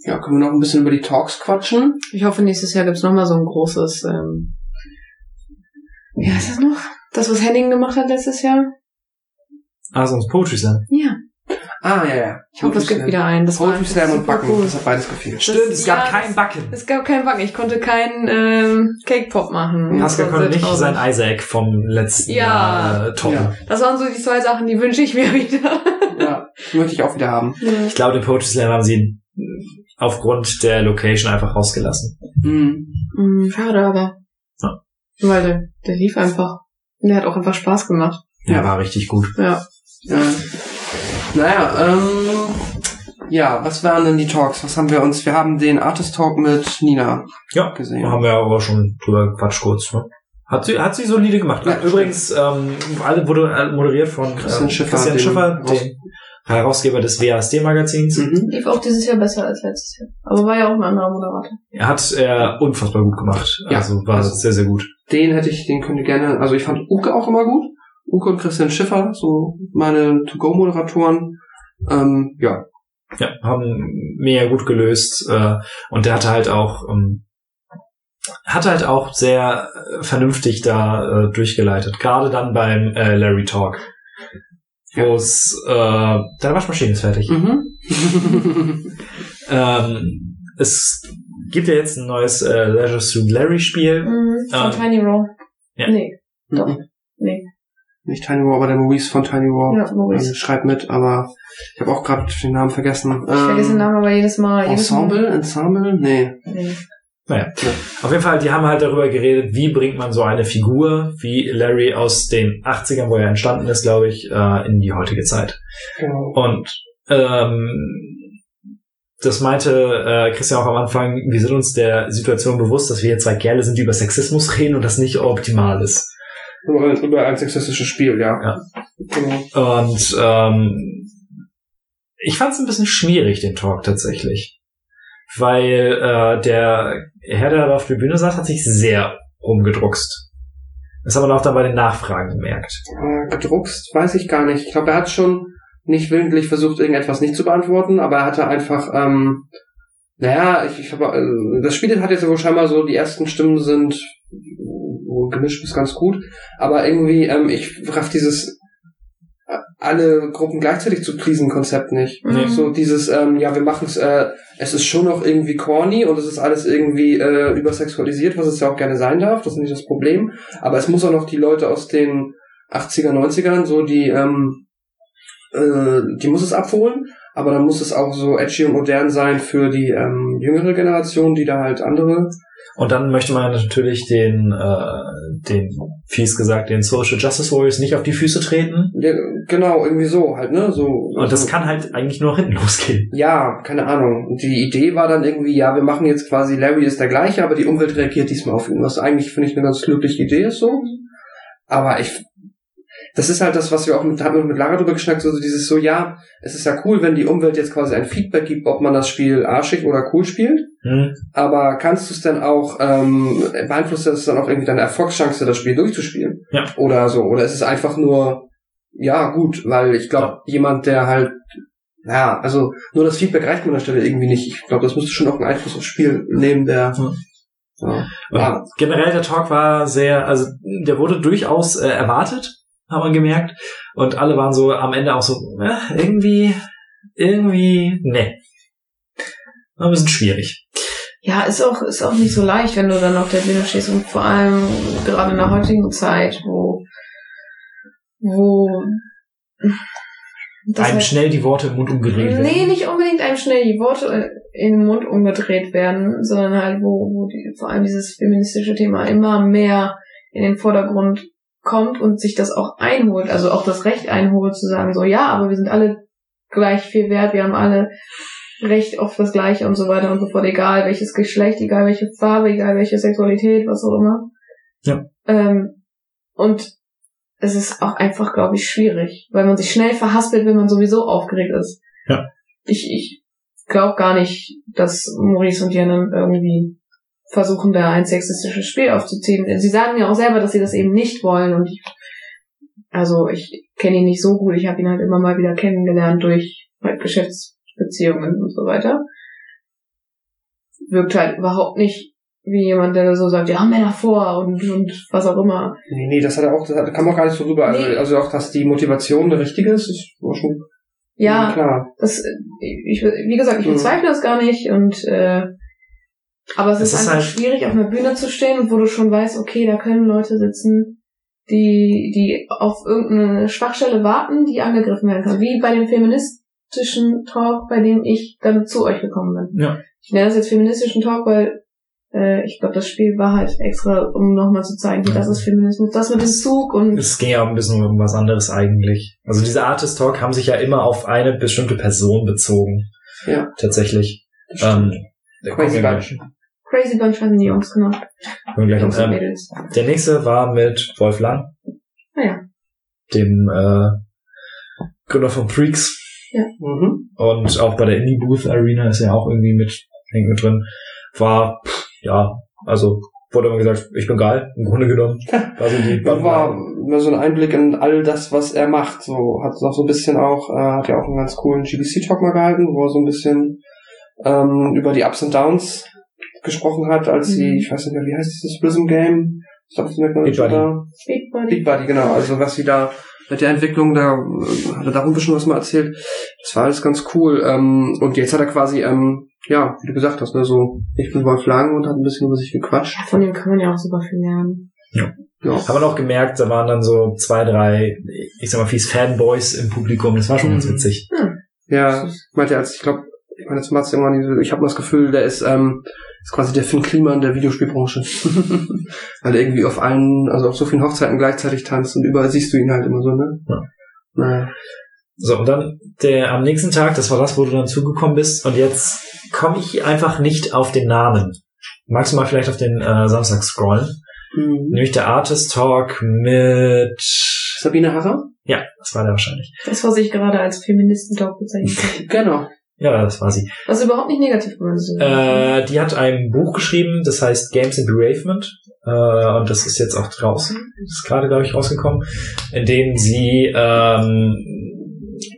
ja, können wir noch ein bisschen über die Talks quatschen. Ich hoffe, nächstes Jahr gibt's noch mal so ein großes, ähm, wie heißt das noch? Das, was Henning gemacht hat letztes Jahr? Ah, sonst Poetry Slam. Ja. Ah, ja, ja. Ich hoffe, es gibt wieder einen. Das war Poetry Slam und super Backen. cool. Das hat beides gefehlt. Stimmt, es gab ja, kein Backen. Es gab keinen Backen. Ich konnte keinen ähm, Cake Pop machen. Pascal Das war konnte nicht sein Isaac vom letzten Ja. Jahr äh, toppen. Ja. Das waren so die zwei Sachen, die wünsche ich mir wieder. Ja, die möchte ich auch wieder haben. Ich glaube, den Poetry Slam haben sie aufgrund der Location einfach rausgelassen. Mhm. Hm, schade, aber. Ja. Weil der, der lief einfach. Und der hat auch einfach Spaß gemacht. Ja. war richtig gut. Ja. Ja. Naja, ähm, ja, was waren denn die Talks? Was haben wir uns? Wir haben den Artist Talk mit Nina Ja, gesehen. haben wir aber schon drüber gequatscht kurz. Ne? Hat sie, hat sie solide gemacht. Ja, Übrigens, ähm, alle wurde äh, moderiert von Christian ähm, Schiffer, Christian dem Schiffer, dem Herausgeber des WASD-Magazins. Mhm. Lief auch dieses Jahr besser als letztes Jahr. Aber war ja auch ein anderer Moderator. Er hat er unfassbar gut gemacht. Ja, Also war also- sehr, sehr gut. Den hätte ich, den könnt ihr gerne, also ich fand Uke auch immer gut. Uke und Christian Schiffer, so meine To-Go-Moderatoren. Ähm, ja, Ja, haben mega gut gelöst. Äh, und der hatte halt auch, ähm, hat halt auch sehr äh, vernünftig da äh, durchgeleitet. Gerade dann beim äh, Larry Talk. Wo es, äh, deine Waschmaschine ist fertig. mhm. Ähm, es gibt ja jetzt ein neues äh, Leisure Suit Larry Spiel. Mhm, von Ähm, Tiny Row. ja. Nee, doch. Mhm. Nicht Tiny War, aber der Maurice von Tiny War. Ja, Maurice. Ähm, schreibt mit, aber ich habe auch gerade den Namen vergessen. Ich vergesse den Namen aber jedes Mal. Jedes Ensemble? Ensemble? Nee. Nee. Naja. Auf jeden Fall, die haben halt darüber geredet, wie bringt man so eine Figur wie Larry aus den 80ern, wo er entstanden ist, glaube ich, äh, in die heutige Zeit. Genau. Und ähm, das meinte äh, Christian auch am Anfang, wir sind uns der Situation bewusst, dass wir hier zwei Kerle sind, die über Sexismus reden und das nicht optimal ist. Über, über ein sexistisches Spiel, ja. Ja. Genau. Und ähm, ich fand es ein bisschen schwierig, den Talk tatsächlich. Weil äh, der Herr, der da auf der Bühne saß, hat sich sehr rumgedruckst. Das hat man auch dann bei den Nachfragen gemerkt. Äh, gedruckst, weiß ich gar nicht. Ich glaube, er hat schon nicht willentlich versucht, irgendetwas nicht zu beantworten, aber er hatte einfach, ähm, naja, ich, ich habe, äh, das Spiel hat jetzt wohl scheinbar so, die ersten Stimmen sind gemischt bis ganz gut, aber irgendwie, ähm, ich raff dieses äh, alle Gruppen gleichzeitig zu pleasen Konzept nicht. Mhm. So dieses, ähm, ja, wir machen es, äh, es ist schon noch irgendwie corny und es ist alles irgendwie äh, übersexualisiert, was es ja auch gerne sein darf, das ist nicht das Problem. Aber es muss auch noch die Leute aus den 80er, 90ern, so die, ähm, äh, die muss es abholen, aber dann muss es auch so edgy und modern sein für die ähm, jüngere Generation, die da halt andere. Und dann möchte man natürlich den, äh, den fies gesagt, den Social Justice Warriors nicht auf die Füße treten. Ja, genau, irgendwie so halt, ne? So, Und das so. kann halt eigentlich nur hinten losgehen. Ja, keine Ahnung. Die Idee war dann irgendwie, ja, wir machen jetzt quasi, Larry ist der gleiche, aber die Umwelt reagiert diesmal auf ihn, was eigentlich, finde ich, eine ganz glückliche Idee ist so. aber ich, das ist halt das, was wir auch mit, haben wir mit Lara drüber geschnackt, so dieses so, ja, es ist ja cool, wenn die Umwelt jetzt quasi ein Feedback gibt, ob man das Spiel arschig oder cool spielt. Hm. Aber kannst du es denn auch, ähm, beeinflusst das dann auch irgendwie deine Erfolgschance, das Spiel durchzuspielen? Ja. Oder so. Oder ist es einfach nur, ja, gut, weil ich glaube, jemand, der halt, ja, also nur das Feedback reicht mir an der Stelle irgendwie nicht. Ich glaube, das müsste schon auch einen Einfluss aufs Spiel nehmen, der. Ja. Ja. Ja. Generell der Talk war sehr, also der wurde durchaus äh, erwartet, haben wir gemerkt. Und alle waren so am Ende auch so, äh, irgendwie, irgendwie, ne. War ein bisschen schwierig. Ja, ist auch, ist auch nicht so leicht, wenn du dann auf der Bühne stehst und vor allem gerade in der heutigen Zeit, wo, wo, das Einem schnell die Worte im Mund umgedreht werden. Nee, nicht unbedingt einem schnell die Worte in den Mund umgedreht werden, sondern halt, wo, wo die, vor allem dieses feministische Thema immer mehr in den Vordergrund kommt und sich das auch einholt, also auch das Recht einholt zu sagen, so ja, aber wir sind alle gleich viel wert, wir haben alle Recht auf das Gleiche und so weiter und so fort, egal welches Geschlecht, egal welche Farbe, egal welche Sexualität, was auch immer. Ja. Ähm, und es ist auch einfach, glaube ich, schwierig, weil man sich schnell verhaspelt, wenn man sowieso aufgeregt ist. Ja. Ich, ich glaube gar nicht, dass Maurice und Jennen irgendwie versuchen, da ein sexistisches Spiel aufzuziehen. Sie sagen ja auch selber, dass sie das eben nicht wollen und ich, also ich kenne ihn nicht so gut, ich habe ihn halt immer mal wieder kennengelernt durch halt Geschäftsbeziehungen und so weiter. Wirkt halt überhaupt nicht wie jemand, der so sagt, ja, Männer vor und, und was auch immer. Nee, nee, das hat er auch, das hat- kam auch gar nicht so rüber. Also, Nee. also auch, dass die Motivation eine richtige ist, ist war schon Ja, klar. das, ich, wie gesagt, ich Mhm. bezweifle das gar nicht und äh, aber es Es ist, ist einfach halt- schwierig, auf einer Bühne zu stehen und wo du schon weißt, okay, da können Leute sitzen, die, die auf irgendeine Schwachstelle warten, die angegriffen werden kann. Wie bei dem feministischen Talk, bei dem ich dann zu euch gekommen bin. Ja. Ich nenne das jetzt feministischen Talk, weil äh, ich glaube, das Spiel war halt extra, um nochmal zu zeigen, wie das ist Feminismus, das mit dem Zug und Es ging ja auch ein bisschen um was anderes eigentlich. Also diese Artist Talk haben sich ja immer auf eine bestimmte Person bezogen. Ja. Tatsächlich. Ähm, da kommen Crazy Bunch. Crazy Bunch hatten die Jungs gemacht. kommen wir gleich Jungs und ähm, Mädels. Der nächste war mit Wolf Lang. Ah ja. Dem äh, Gründer von Freaks. Mhm. Und auch bei der Indie Booth Arena ist er auch irgendwie mit, hängt mit drin. War, pff, ja, also wurde immer gesagt, ich bin geil, im Grunde genommen. Also die Das war immer so ein Einblick in all das, was er macht. So hat noch so ein bisschen auch, äh, hat ja auch einen ganz coolen GBC-Talk mal gehalten, wo er so ein bisschen ähm, über die Ups und Downs gesprochen hat, als sie, Mhm. ich weiß nicht mehr, wie heißt dieses Prism Game? Ich glaube, Big Buddy. da. Big Body. Big Buddy, genau. Also was sie da mit der Entwicklung, da äh, hat er da auch ein bisschen was mal erzählt. Das war alles ganz cool. Ähm, und jetzt hat er quasi, ähm, ja, wie du gesagt hast, ne, so, ich bin Wolf Lang und hat ein bisschen über sich gequatscht. Von dem kann man ja auch super viel lernen. Ja. Hat man auch gemerkt, da waren dann so zwei, drei, ich sag mal, fies Fanboys im Publikum. Das war schon ganz Mhm. witzig. Ja, ich meinte als, ich glaube, ich meine, jetzt Mats irgendwann, ich habe das Gefühl, der ist, ähm, ist quasi der Finn Kliman der Videospielbranche. Weil er irgendwie auf allen, also auf so vielen Hochzeiten gleichzeitig tanzt und überall siehst du ihn halt immer so, ne? Ja. Naja. So, und dann der am nächsten Tag, das war das, wo du dann zugekommen bist. Und jetzt komme ich einfach nicht auf den Namen. Magst du mal vielleicht auf den äh, Samstag scrollen? Mhm. Nämlich der Artist Talk mit... Sabine Harrer? Ja, das war der wahrscheinlich. Das, was ich gerade als Feministentalk bezeichnet habe. Genau. Ja, das war sie. Was überhaupt nicht negativ gemeint ist. Äh, die hat ein Buch geschrieben, das heißt Games in Bereavement. Äh, und das ist jetzt auch draußen. Ist gerade, glaube ich, rausgekommen. In dem sie, ähm,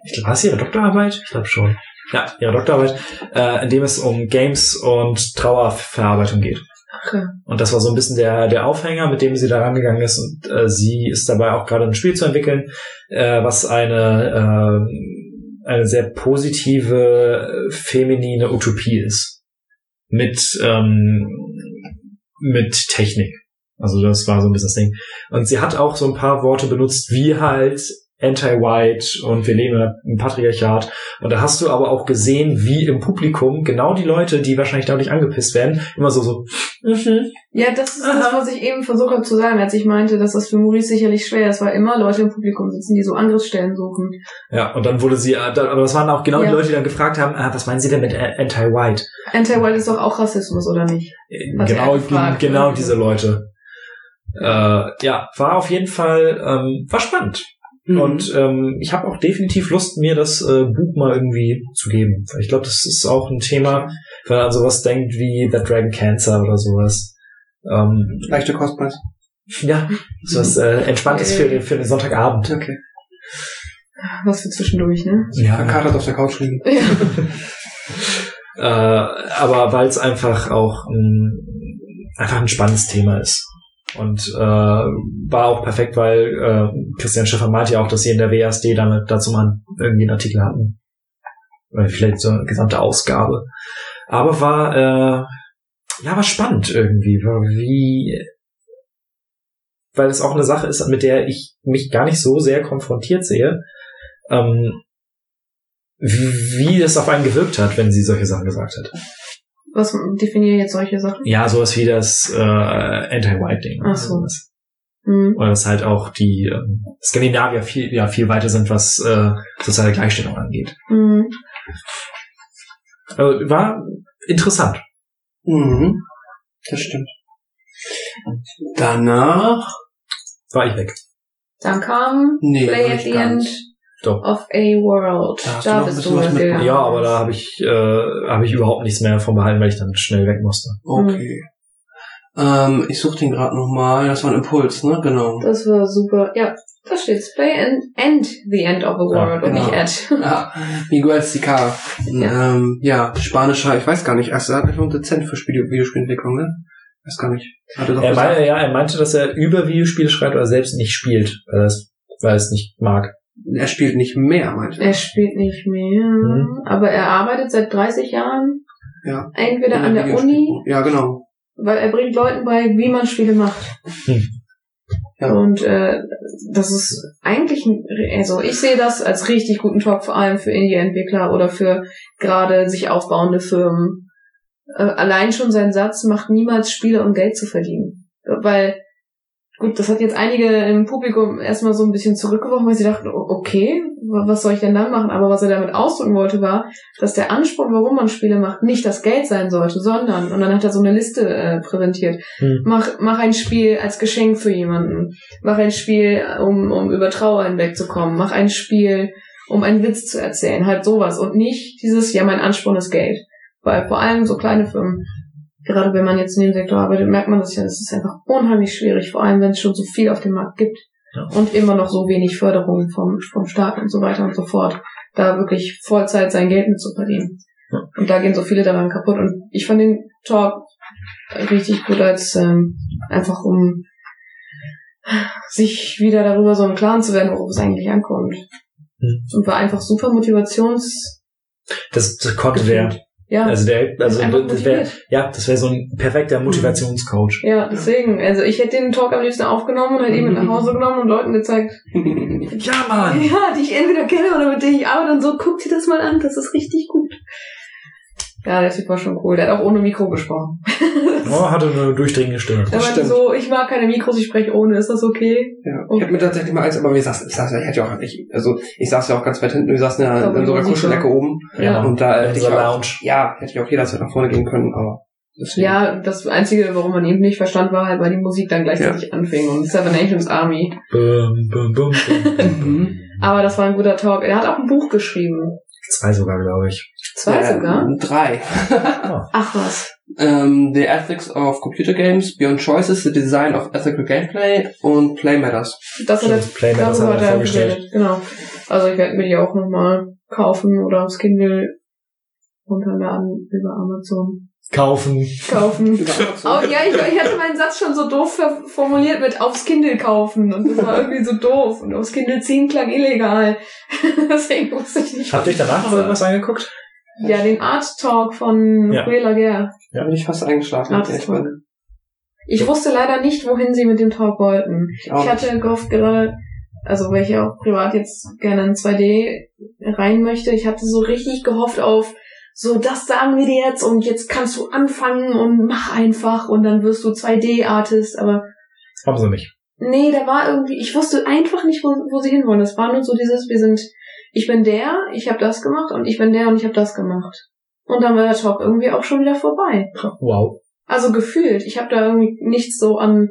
ich glaube, war es ihre Doktorarbeit? Ich glaube schon. Ja, ihre Doktorarbeit, äh, in dem es um Games und Trauerverarbeitung geht. Okay. Und das war so ein bisschen der, der Aufhänger, mit dem sie da rangegangen ist. Und äh, sie ist dabei auch gerade ein Spiel zu entwickeln, äh, was eine, äh, eine sehr positive, feminine Utopie ist. Mit, ähm, mit Technik. Also das war so ein bisschen das Ding. Und sie hat auch so ein paar Worte benutzt, wie halt anti-white und wir leben im Patriarchat. Und da hast du aber auch gesehen, wie im Publikum genau die Leute, die wahrscheinlich dadurch angepisst werden, immer so, so, mhm. Ja, das ist das, Aha. was ich eben versucht habe zu sagen, als ich meinte, dass das für Maurice sicherlich schwer ist, weil immer Leute im Publikum sitzen, die so Angriffsstellen suchen. Ja, und dann wurde sie, äh, aber das waren auch genau Ja. die Leute, die dann gefragt haben, ah, was meinen Sie denn mit äh, anti-white? Anti-White ist doch auch Rassismus, oder nicht? Äh, Hat er Genau, gefragt, genau diese Leute. Äh, ja, war auf jeden Fall, ähm, war spannend. Mhm. Und ähm, ich habe auch definitiv Lust, mir das äh, Buch mal irgendwie zu geben. Ich glaube, das ist auch ein Thema, wenn man an sowas denkt wie The Dragon Cancer oder sowas. Ähm, Leichte Kostpreis. ja, sowas äh, Entspanntes für den, für den Sonntagabend. Okay. Was für zwischendurch, ne? Ja, Verkatert auf der Couch liegen. Ja. äh, aber weil es einfach auch ein, einfach ein spannendes Thema ist. Und äh, war auch perfekt, weil äh, Christian Schiffer meinte ja auch, dass sie in der WASD damit dazu mal irgendwie einen Artikel hatten. Vielleicht so eine gesamte Ausgabe. Aber war äh, ja war spannend irgendwie, war wie weil es auch eine Sache ist, mit der ich mich gar nicht so sehr konfrontiert sehe, ähm, wie, wie es auf einen gewirkt hat, wenn sie solche Sachen gesagt hat. Was definieren jetzt solche Sachen? Ja, sowas wie das äh, Anti-White-Ding. Ach so. Sowas. Hm. Oder dass halt auch die ähm, Skandinavier viel, ja, viel weiter sind, was äh, soziale Gleichstellung angeht. Hm. Also, war interessant. Mhm. Das stimmt. Danach, War ich weg. Dann kam nee, Play at the End nicht. Doch. of a World. Da hast du Da noch ein bist bisschen du was mitbekommen. Ja, aber da habe ich, äh, habe ich überhaupt nichts mehr von behalten, weil ich dann schnell weg musste. Okay. Ähm, ich suche den gerade nochmal. Das war ein Impuls, ne? Genau. Das war super. Ja, da steht's. Play and end the end of a world und genau. nicht at. Ja, Miguel Sicar. Ja. Ähm, ja, spanischer, ich weiß gar nicht. Erst er hat einfach einen Dezent für Spiel Videospielentwicklung, ne? Weiß gar nicht. Hat er doch Er gesagt. meinte, ja, er meinte, dass er über Videospiele schreibt oder selbst nicht spielt, weil er es, weil er es nicht mag. Er spielt nicht mehr, meinte Er spielt nicht mehr, Mhm. aber er arbeitet seit 30 Jahren Ja. entweder an der Uni, Ja, genau. weil er bringt Leuten bei, wie man Spiele macht. Hm. Ja. Und äh, das ist eigentlich, ein, also ich sehe das als richtig guten Talk, vor allem für Indie-Entwickler oder für gerade sich aufbauende Firmen. Äh, allein schon sein Satz macht niemals Spiele, um Geld zu verdienen. Weil, gut, das hat jetzt einige im Publikum erstmal so ein bisschen zurückgeworfen, weil sie dachten, okay, wa- was soll ich denn dann machen? Aber was er damit ausdrücken wollte, war, dass der Anspruch, warum man Spiele macht, nicht das Geld sein sollte, sondern, und dann hat er so eine Liste äh, präsentiert, Hm. mach, mach ein Spiel als Geschenk für jemanden. Mach ein Spiel, um, um über Trauer hinwegzukommen. Mach ein Spiel, um einen Witz zu erzählen. Halt sowas. Und nicht dieses, ja, mein Ansporn ist Geld. Weil vor allem so kleine Firmen, gerade wenn man jetzt in dem Sektor arbeitet, merkt man das ja, das ist einfach unheimlich schwierig, vor allem wenn es schon so viel auf dem Markt gibt. Ja. Und immer noch so wenig Förderung vom, vom Staat und so weiter und so fort. Da wirklich Vollzeit sein Geld mit zu verdienen. Ja. Und da gehen so viele daran kaputt. Und ich fand den Talk richtig gut als ähm, einfach um sich wieder darüber so im Klaren zu werden, worauf es eigentlich ankommt. Hm. Und war einfach super Motivations... Das, das konnte der. Ja, Also der, also das wäre, ja, das wäre so ein perfekter Motivationscoach. Ja, deswegen. Also ich hätte den Talk am liebsten aufgenommen und hätte ihn mit nach Hause genommen und Leuten gezeigt, Ja, Mann! ja, die ich entweder kenne oder mit denen ich arbeite und so, guck dir das mal an, das ist richtig gut. Ja, der Typ war schon cool. Der hat auch ohne Mikro gesprochen. Oh, hatte eine durchdringende Stimme. Er meinte stimmt. so, ich mag keine Mikros, ich spreche ohne, ist das okay? Ja, ich habe mir tatsächlich mal eins, aber wir saßen, ich saß ja, ich hatte ja auch, ich, also ich saß ja auch ganz weit hinten, wir saßen ja Ich glaube, in so einer Kuschelecke oben Ja. und da in hätte ich auch, Lounge. ja, hätte ich auch jederzeit nach vorne gehen können, aber deswegen. Ja, das Einzige, warum man ihn nicht verstand, war halt, weil die Musik dann gleichzeitig anfing und Seven Nations Army. Bum, bum, bum, bum. Mhm. Aber das war ein guter Talk. Er hat auch ein Buch geschrieben. Zwei sogar, glaube ich. Zwei Äh, sogar? Drei. Ach was. ähm, The Ethics of Computer Games, Beyond Choices, The Design of Ethical Gameplay und Play Matters. Das hat er, Stimmt, Play Matters hat er vorgestellt. Genau. Also ich werde mir die auch nochmal kaufen oder aufs Kindle runterladen über Amazon. Kaufen. Kaufen. Oh ja, ich, ich hatte meinen Satz schon so doof formuliert mit aufs Kindle kaufen und das war irgendwie so doof und aufs Kindle ziehen klang illegal. Deswegen wusste ich nicht. Habt ihr euch danach noch irgendwas angeguckt? Ja, den Art Talk von Ja. Ray Laguerre. Da bin ich fast eingeschlafen. Ehrlich war- sagen. Ich wusste leider nicht, wohin sie mit dem Talk wollten. Ich Ich hatte gehofft gerade, also weil ich ja auch privat jetzt gerne in 2D rein möchte, ich hatte so richtig gehofft auf, so das sagen wir dir jetzt und jetzt kannst du anfangen und mach einfach und dann wirst du 2D-Artist, aber Haben sie nicht. nee, da war irgendwie, ich wusste einfach nicht, wo, wo sie hinwollen. Das war nur so dieses, wir sind, ich bin der, ich habe das gemacht und ich bin der und ich habe das gemacht. Und dann war der Talk irgendwie auch schon wieder vorbei. Wow. Also gefühlt. Ich habe da irgendwie nichts so an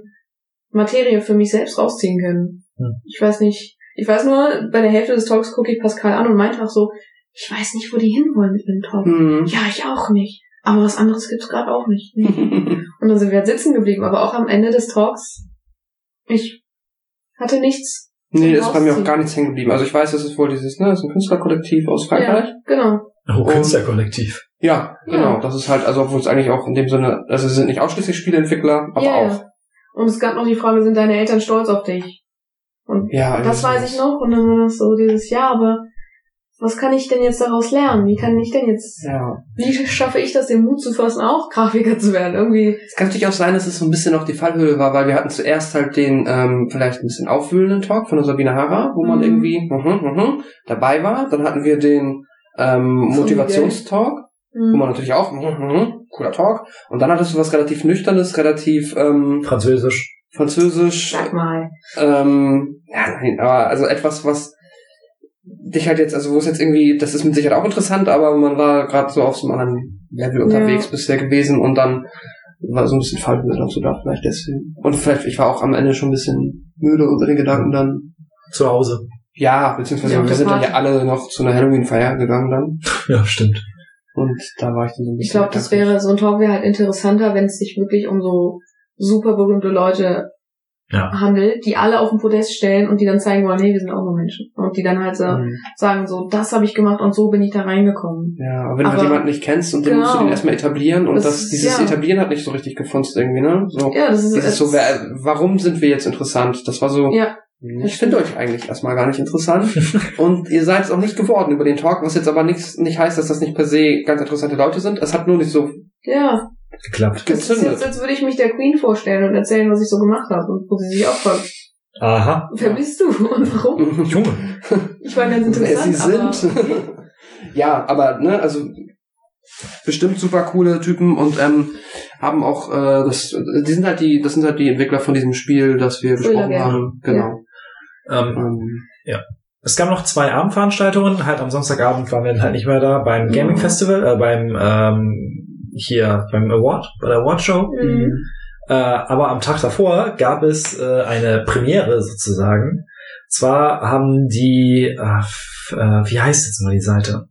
Materie für mich selbst rausziehen können. Hm. Ich weiß nicht. Ich weiß nur, bei der Hälfte des Talks gucke ich Pascal an und meinte auch so, ich weiß nicht, wo die hinwollen mit dem Talk. Mhm. Ja, ich auch nicht. Aber was anderes gibt's gerade auch nicht. Und dann sind wir halt sitzen geblieben. Aber auch am Ende des Talks, ich hatte nichts. Nee, ist bei mir auch gar nichts hängen geblieben. Also ich weiß, das ist wohl dieses, ne, das ist ein Künstlerkollektiv aus Frankreich. Ja, genau. Oh, Künstlerkollektiv. Ja, Ja. genau. Das ist halt, also obwohl es eigentlich auch in dem Sinne, also sie sind nicht ausschließlich Spieleentwickler, aber ja, auch. ja. Und es gab noch die Frage, sind deine Eltern stolz auf dich? Und Ja, das weiß ich noch. Und dann war das so dieses, ja, aber was kann ich denn jetzt daraus lernen? Wie kann ich denn jetzt, Ja. wie schaffe ich das, den Mut zu fassen, auch Grafiker zu werden? Irgendwie, Es kann natürlich auch sein, dass es so ein bisschen noch die Fallhöhe war, weil wir hatten zuerst halt den ähm, vielleicht ein bisschen aufwühlenden Talk von der Sabine Hara, wo man Mhm. irgendwie mhm, mhm, dabei war. Dann hatten wir den ähm, Motivationstalk, wo hm, man natürlich auch mhm, mhm, cooler Talk. Und dann hattest du was relativ nüchternes, relativ ähm, Französisch. französisch. sag mal. Ähm, ja, nein, aber also etwas, was dich halt jetzt, also wo es jetzt irgendwie, das ist mit Sicherheit auch interessant, aber man war gerade so auf so einem anderen Level unterwegs Ja. bisher gewesen und dann war so ein bisschen Fallhöhe dazu da, vielleicht deswegen. Und vielleicht, ich war auch am Ende schon ein bisschen müde unter den Gedanken dann. Zu Hause. Ja, beziehungsweise Ja, wir sind dann ja alle noch zu einer Halloween-Feier gegangen dann. Ja, stimmt. Und da war ich dann so ein bisschen. Ich glaube, das wäre, so ein Talk wäre halt interessanter, wenn es sich wirklich um so super berühmte Leute Ja. handelt, die alle auf den Podest stellen und die dann zeigen wollen, nee, wir sind auch nur Menschen. Und die dann halt so Mhm. sagen, so, das habe ich gemacht und so bin ich da reingekommen. Ja, aber wenn du Aber- halt jemanden nicht kennst und den musst du Genau. den erstmal etablieren und Das das, dieses ja. Etablieren hat nicht so richtig gefunzt irgendwie, ne? So. Ja, das ist Dieses es- so, wer, warum sind wir jetzt interessant? Das war so, Ja, ich finde euch eigentlich erstmal gar nicht interessant. und ihr seid es auch nicht geworden über den Talk, was jetzt aber nichts, nicht heißt, dass das nicht per se ganz interessante Leute sind. Es hat nur nicht so ja. Geklappt. Das ist jetzt, als würde ich mich der Queen vorstellen und erzählen, was ich so gemacht habe. Und wo sie sich auch fragt, Aha. wer bist du und warum? Junge. Ich war ganz Wer interessant, sie aber sind. ja, aber, ne, also bestimmt super coole Typen und ähm, haben auch äh, das die sind halt die das sind halt die Entwickler von diesem Spiel, das wir besprochen Game. haben. Genau. Ähm, Ähm, es gab noch zwei Abendveranstaltungen. Halt am Samstagabend waren wir dann halt nicht mehr da beim Gaming Mhm. Festival, äh, beim ähm, hier beim Award, bei der Award Show. Mhm. Äh, aber am Tag davor gab es äh, eine Premiere sozusagen. Zwar haben die, äh, äh, wie heißt jetzt mal die Seite?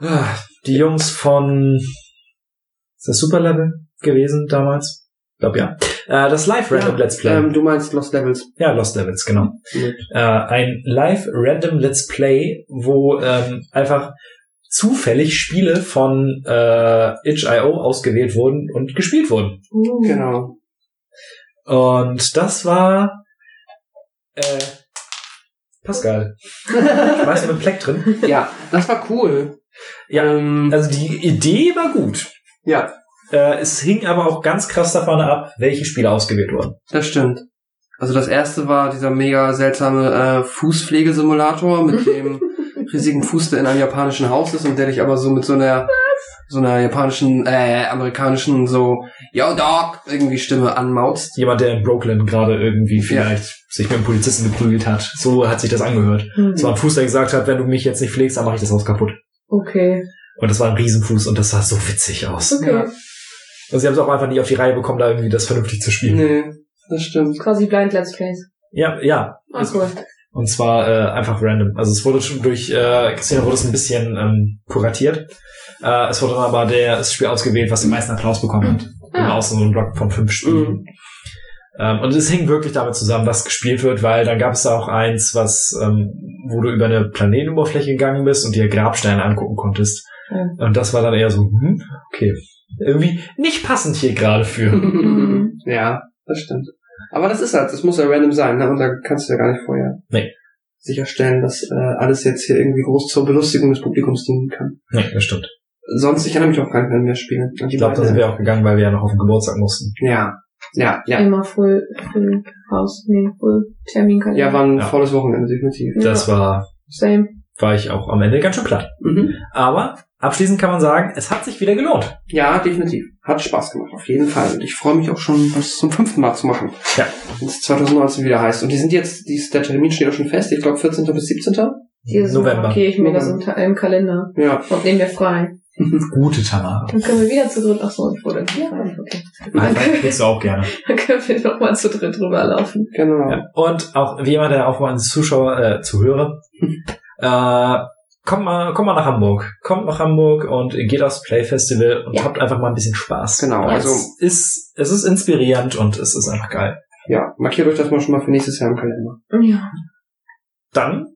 Ah, Die Jungs von, ist das Superlevel gewesen damals? Ich glaube ja. Äh, das Live Random Let's Play. ähm, du meinst Lost Levels. ja, Lost Levels, genau Mit- äh, ein Live Random Let's Play, wo ähm, einfach zufällig Spiele von äh, itch.io ausgewählt wurden und gespielt wurden. Uh. Genau. Und das war äh, Pascal. Weißt du mit Pleck drin? Ja, das war cool. Ja, Ähm, also die Idee war gut. ja, Äh, es hing aber auch ganz krass davon ab, welche Spiele ausgewählt wurden. das stimmt. Also das erste war dieser mega seltsame äh, Fußpflegesimulator mit dem riesigen Fuß, der in einem japanischen Haus ist und der dich aber so mit so einer so einer japanischen, äh, amerikanischen so Yo Dog irgendwie Stimme anmautst. Jemand, der in Brooklyn gerade irgendwie vielleicht sich mit einem Polizisten geprügelt hat. So hat sich das angehört. Mhm. Es war ein Fuß, der gesagt hat, wenn du mich jetzt nicht pflegst, dann mache ich das Haus kaputt. Okay. Und das war ein Riesenfuß und das sah so witzig aus. Okay. Ja. Und sie haben es auch einfach nicht auf die Reihe bekommen, da irgendwie das vernünftig zu spielen. Nee, das stimmt. Quasi Blind Let's Plays. Ja, ja. Ah, cool. Und zwar äh, einfach random. Also es wurde schon durch äh, Christina wurde es ein bisschen ähm, kuratiert. Äh, es wurde dann aber der, das Spiel ausgewählt, was den meisten Applaus bekommen hat. Ah. Immer aus so einem Block von fünf Spielen. Ähm, und es hing wirklich damit zusammen, was gespielt wird, weil dann gab es da auch eins, was, ähm, wo du über eine Planetenoberfläche gegangen bist und dir Grabsteine angucken konntest. Ja. Und das war dann eher so, hm, okay. Irgendwie nicht passend hier gerade für. Mhm. ja, das stimmt. Aber das ist halt, das muss ja random sein, ne? Und da kannst du ja gar nicht vorher Nee. sicherstellen, dass äh, alles jetzt hier irgendwie groß zur Belustigung des Publikums dienen kann. Nee, das stimmt. Sonst, ich erinnere mich auch gar nicht mehr an mehr Spiele. Ich glaube, da sind wir auch gegangen, weil wir ja noch auf den Geburtstag mussten. Ja, ja, ja. Immer Full, Full House, nee, Full Terminkalender. Ja, war ein Ja. volles Wochenende, definitiv. Ja. Das war, Same. war ich auch am Ende ganz schön platt. Mhm. Aber abschließend kann man sagen, es hat sich wieder gelohnt. Ja, definitiv. Hat Spaß gemacht, auf jeden Fall. Und ich freue mich auch schon, das zum fünften Mal zu machen. Ja. Wenn es 2019 wieder heißt. Und die sind jetzt, die, der Termin steht auch schon fest. Ich glaube 14. bis 17. Dieses November. markiere ich mir das im, November. Ta- im Kalender Ja. und nehme mir frei. Gute Tamara. Dann können wir wieder zu dritt. Achso, ich wurde ja. okay. Nein, willst du auch gerne. Dann können wir nochmal zu dritt rüberlaufen. Genau. Ja. Und auch wie jemand, der auch mal als Zuschauer, äh, Zuhörer, äh, kommt mal, kommt mal nach Hamburg. Kommt nach Hamburg und geht aufs Play Festival und Ja. habt einfach mal ein bisschen Spaß. Genau, also es ist, es ist inspirierend und es ist einfach geil. ja, markiert euch das mal schon mal für nächstes Jahr im Kalender. Ja. Dann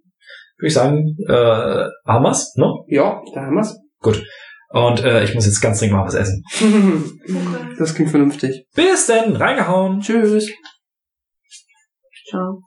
würde ich sagen, äh, haben wir's, ne? Ja, da haben wir's. Und äh, ich muss jetzt ganz dringend mal was essen. Das klingt vernünftig. Bis denn, reingehauen. Tschüss. Ciao.